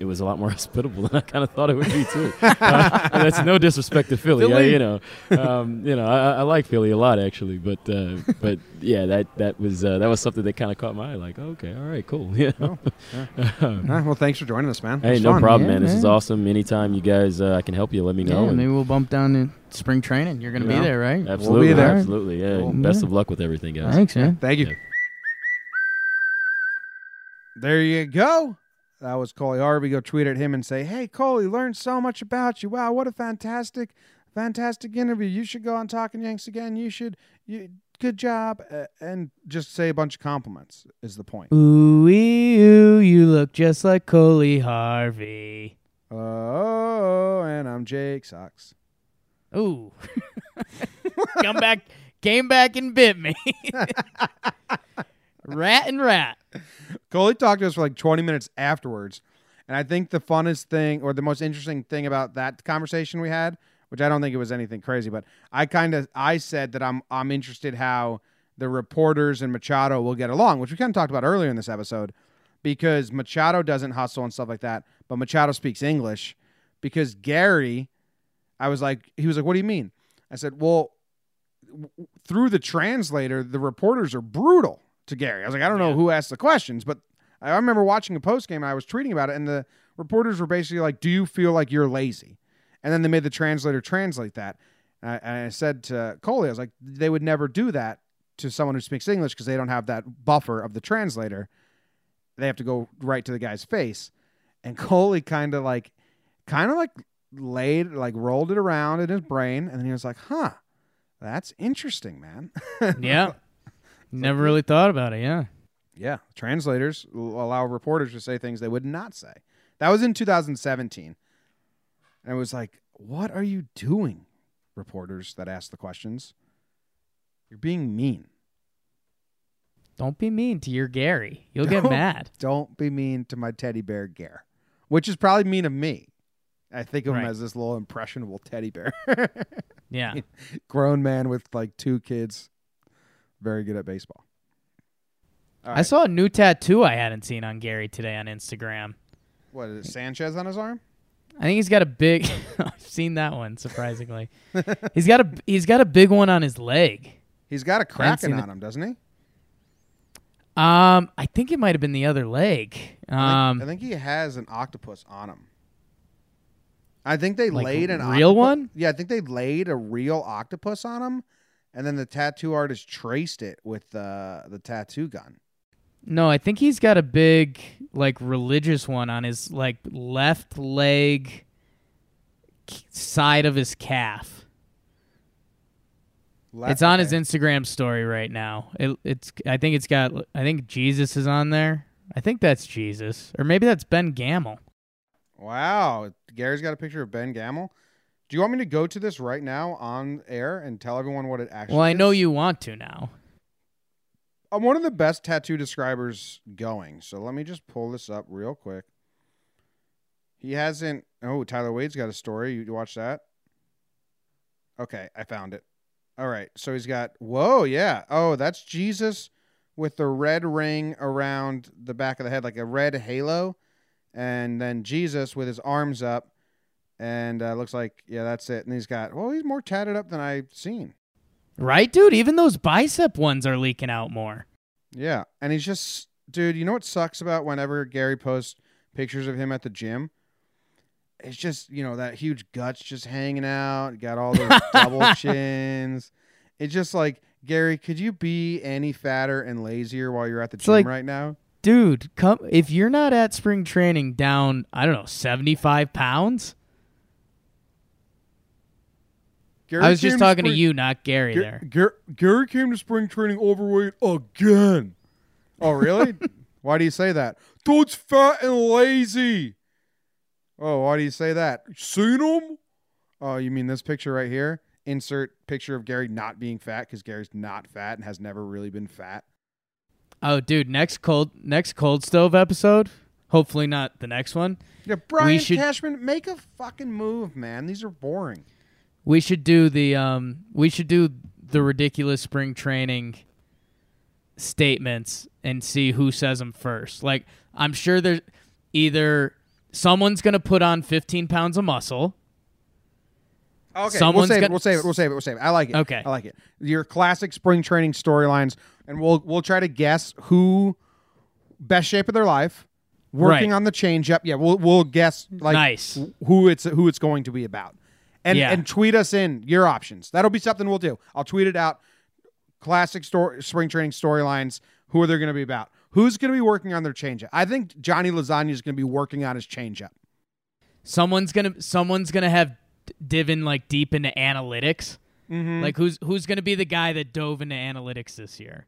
it was a lot more hospitable than I kind of thought it would be too. Uh, that's no disrespect to Philly, I- you know. Um, you know, I, I like Philly a lot actually, but uh, but yeah, that that was uh, that was something that kind of caught my eye. Like, okay, all right, cool. You know? Ah, well, thanks for joining us, man. Hey, was no fun. problem, Yeah, man. This is awesome. Anytime you guys, uh, I can help you. Let me know. Yeah, and- maybe we'll bump down in spring training. You're gonna Yeah. be there, right? absolutely, there. absolutely. Yeah. Cool. Best Yeah. of luck with everything, guys. Thanks, man. Thank you. Yeah. There you go. That was Coley Harvey. Go tweet at him and say, "Hey, Coley, learned so much about you. Wow, what a fantastic, fantastic interview. You should go on Talking Yanks again. You should. You, good job." Uh, and just say a bunch of compliments is the point. Ooh, ooh, you look just like Coley Harvey. Oh, and I'm Jake Sox. Ooh. Come back, came back and bit me. rat and rat. Coley talked to us for like 20 minutes afterwards. And I think the funnest thing or the most interesting thing about that conversation we had, which I don't think it was anything crazy, but I kind of I said that I'm I'm interested how the reporters and Machado will get along, which we kind of talked about earlier in this episode, because Machado doesn't hustle and stuff like that, but Machado speaks English. Because Gary, I was like, he was like, "What do you mean?" I said, "Well, through the translator, the reporters are brutal to Gary." I was like, "I don't know who asked the questions, but I remember watching a post game and I was tweeting about it, and the reporters were basically like, "Do you feel like you're lazy?" And then they made the translator translate that. And I, and I said to Coley, I was like, "They would never do that to someone who speaks English because they don't have that buffer of the translator. They have to go right to the guy's face." And Coley kind of like, kind of like laid, like rolled it around in his brain, and then he was like, "Huh." That's interesting, man. Yeah. Never really thought about it. Yeah. Yeah, translators allow reporters to say things they would not say. That was in 2017. And it was like, what are you doing, reporters that ask the questions? You're being mean. Don't be mean to your Gary. You'll get Don't- mad. Don't be mean to my teddy bear Gare, which is probably mean of me. I think of him as this little impressionable teddy bear. Yeah. Grown man with like two kids, very good at baseball. All I saw a new tattoo I hadn't seen on Gary today on Instagram. What is it, Sanchez on his arm? I think he's got a big. I've seen that one surprisingly. he's got a he's got a big one on his leg. He's got a kraken on him, doesn't he? Um, I think it might have been the other leg. I think- Um, I think he has an octopus on him. I think they Like laid an real one? Yeah, I think they laid a real octopus on him, and then the tattoo artist traced it with uh, the tattoo gun. no, I think he's got a big like religious one on his like left leg side of his calf. Le- it's on his. Instagram story right now. It, it's I think it's got I think Jesus is on there. I think that's Jesus, or maybe that's Ben Gamel. Wow, Gary's got a picture of Ben Gamel. Do you want me to go to this right now on air and tell everyone what it actually? Well, I know is? you want to now. I'm one of the best tattoo describers going. So let me just pull this up real quick. He hasn't. Oh, Tyler Wade's got a story. You watch that? Okay, I found it. All right. So he's got. Whoa, yeah. Oh, that's Jesus with the red ring around the back of the head, like a red halo, and then Jesus with his arms up, and uh, looks like yeah, that's it. And he's got. Well, he's more tatted up than I've seen. Right, dude? Even those bicep ones are leaking out more. Yeah, and he's just, dude. You know what sucks about whenever Gary posts pictures of him at the gym? It's just you know that huge guts just hanging out. Got all those double chins. It's just like Gary. Could you be any fatter and lazier while you're at the It's gym like- right now? Dude, come if you're not at spring training down, I don't know, 75 pounds? Gary I was just talking to spring- you, not Gary Ga- there. Gar- Gary came to spring training overweight again. Oh, really? why do you say that? Dude's fat and lazy. Oh, why do you say that? Seen him? Oh, you mean this picture right here? Insert picture of Gary not being fat because Gary's not fat and has never really been fat. Oh, dude, next cold next cold stove episode. Hopefully not the next one. Yeah, Brian should- Cashman, make a fucking move, man. These are boring. We should do the um we should do the ridiculous spring training statements and see who says them first. Like I'm sure there's either someone's gonna put on 15 pounds of muscle. Okay, Someone's we'll save it. gonna- We'll save it. We'll save it. We'll save it. I like it. Okay. I like it. Your classic spring training storylines, and we'll we'll try to guess who best shape of their life, working Right. on the changeup. Yeah, we'll we'll guess like Nice. who it's who it's going to be about, and Yeah. and tweet us in your options. That'll be something we'll do. I'll tweet it out. Classic story, spring training storylines. Who are they going to be about? Who's going to be working on their changeup? I think Johnny Lasagna is going to be working on his changeup. Someone's gonna someone's gonna have divin like deep into analytics. Mm-hmm. Like who's who's gonna be the guy that dove into analytics this year?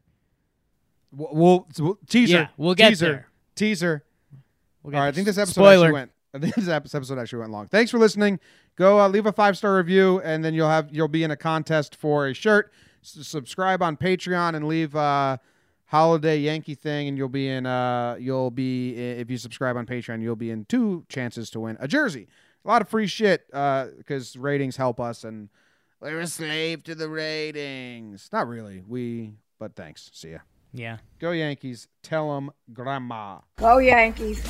We'll, we'll, we'll- teaser. Yeah, we'll get teaser, there. Teaser. We'll All right, I think this episode Spoiler. actually went. I think this episode actually went long. Thanks for listening. Go uh, leave a five star review, and then you'll have you'll be in a contest for a shirt. S- subscribe on Patreon and leave uh, holiday Yankee thing, and you'll be in. Uh, you'll be if you subscribe on Patreon, you'll be in two chances to win a jersey. A lot of free shit because ratings help us, and we're a slave to the ratings. Not really. We, but thanks. See ya. Yeah. Go Yankees. Tell them grandma. Go Yankees.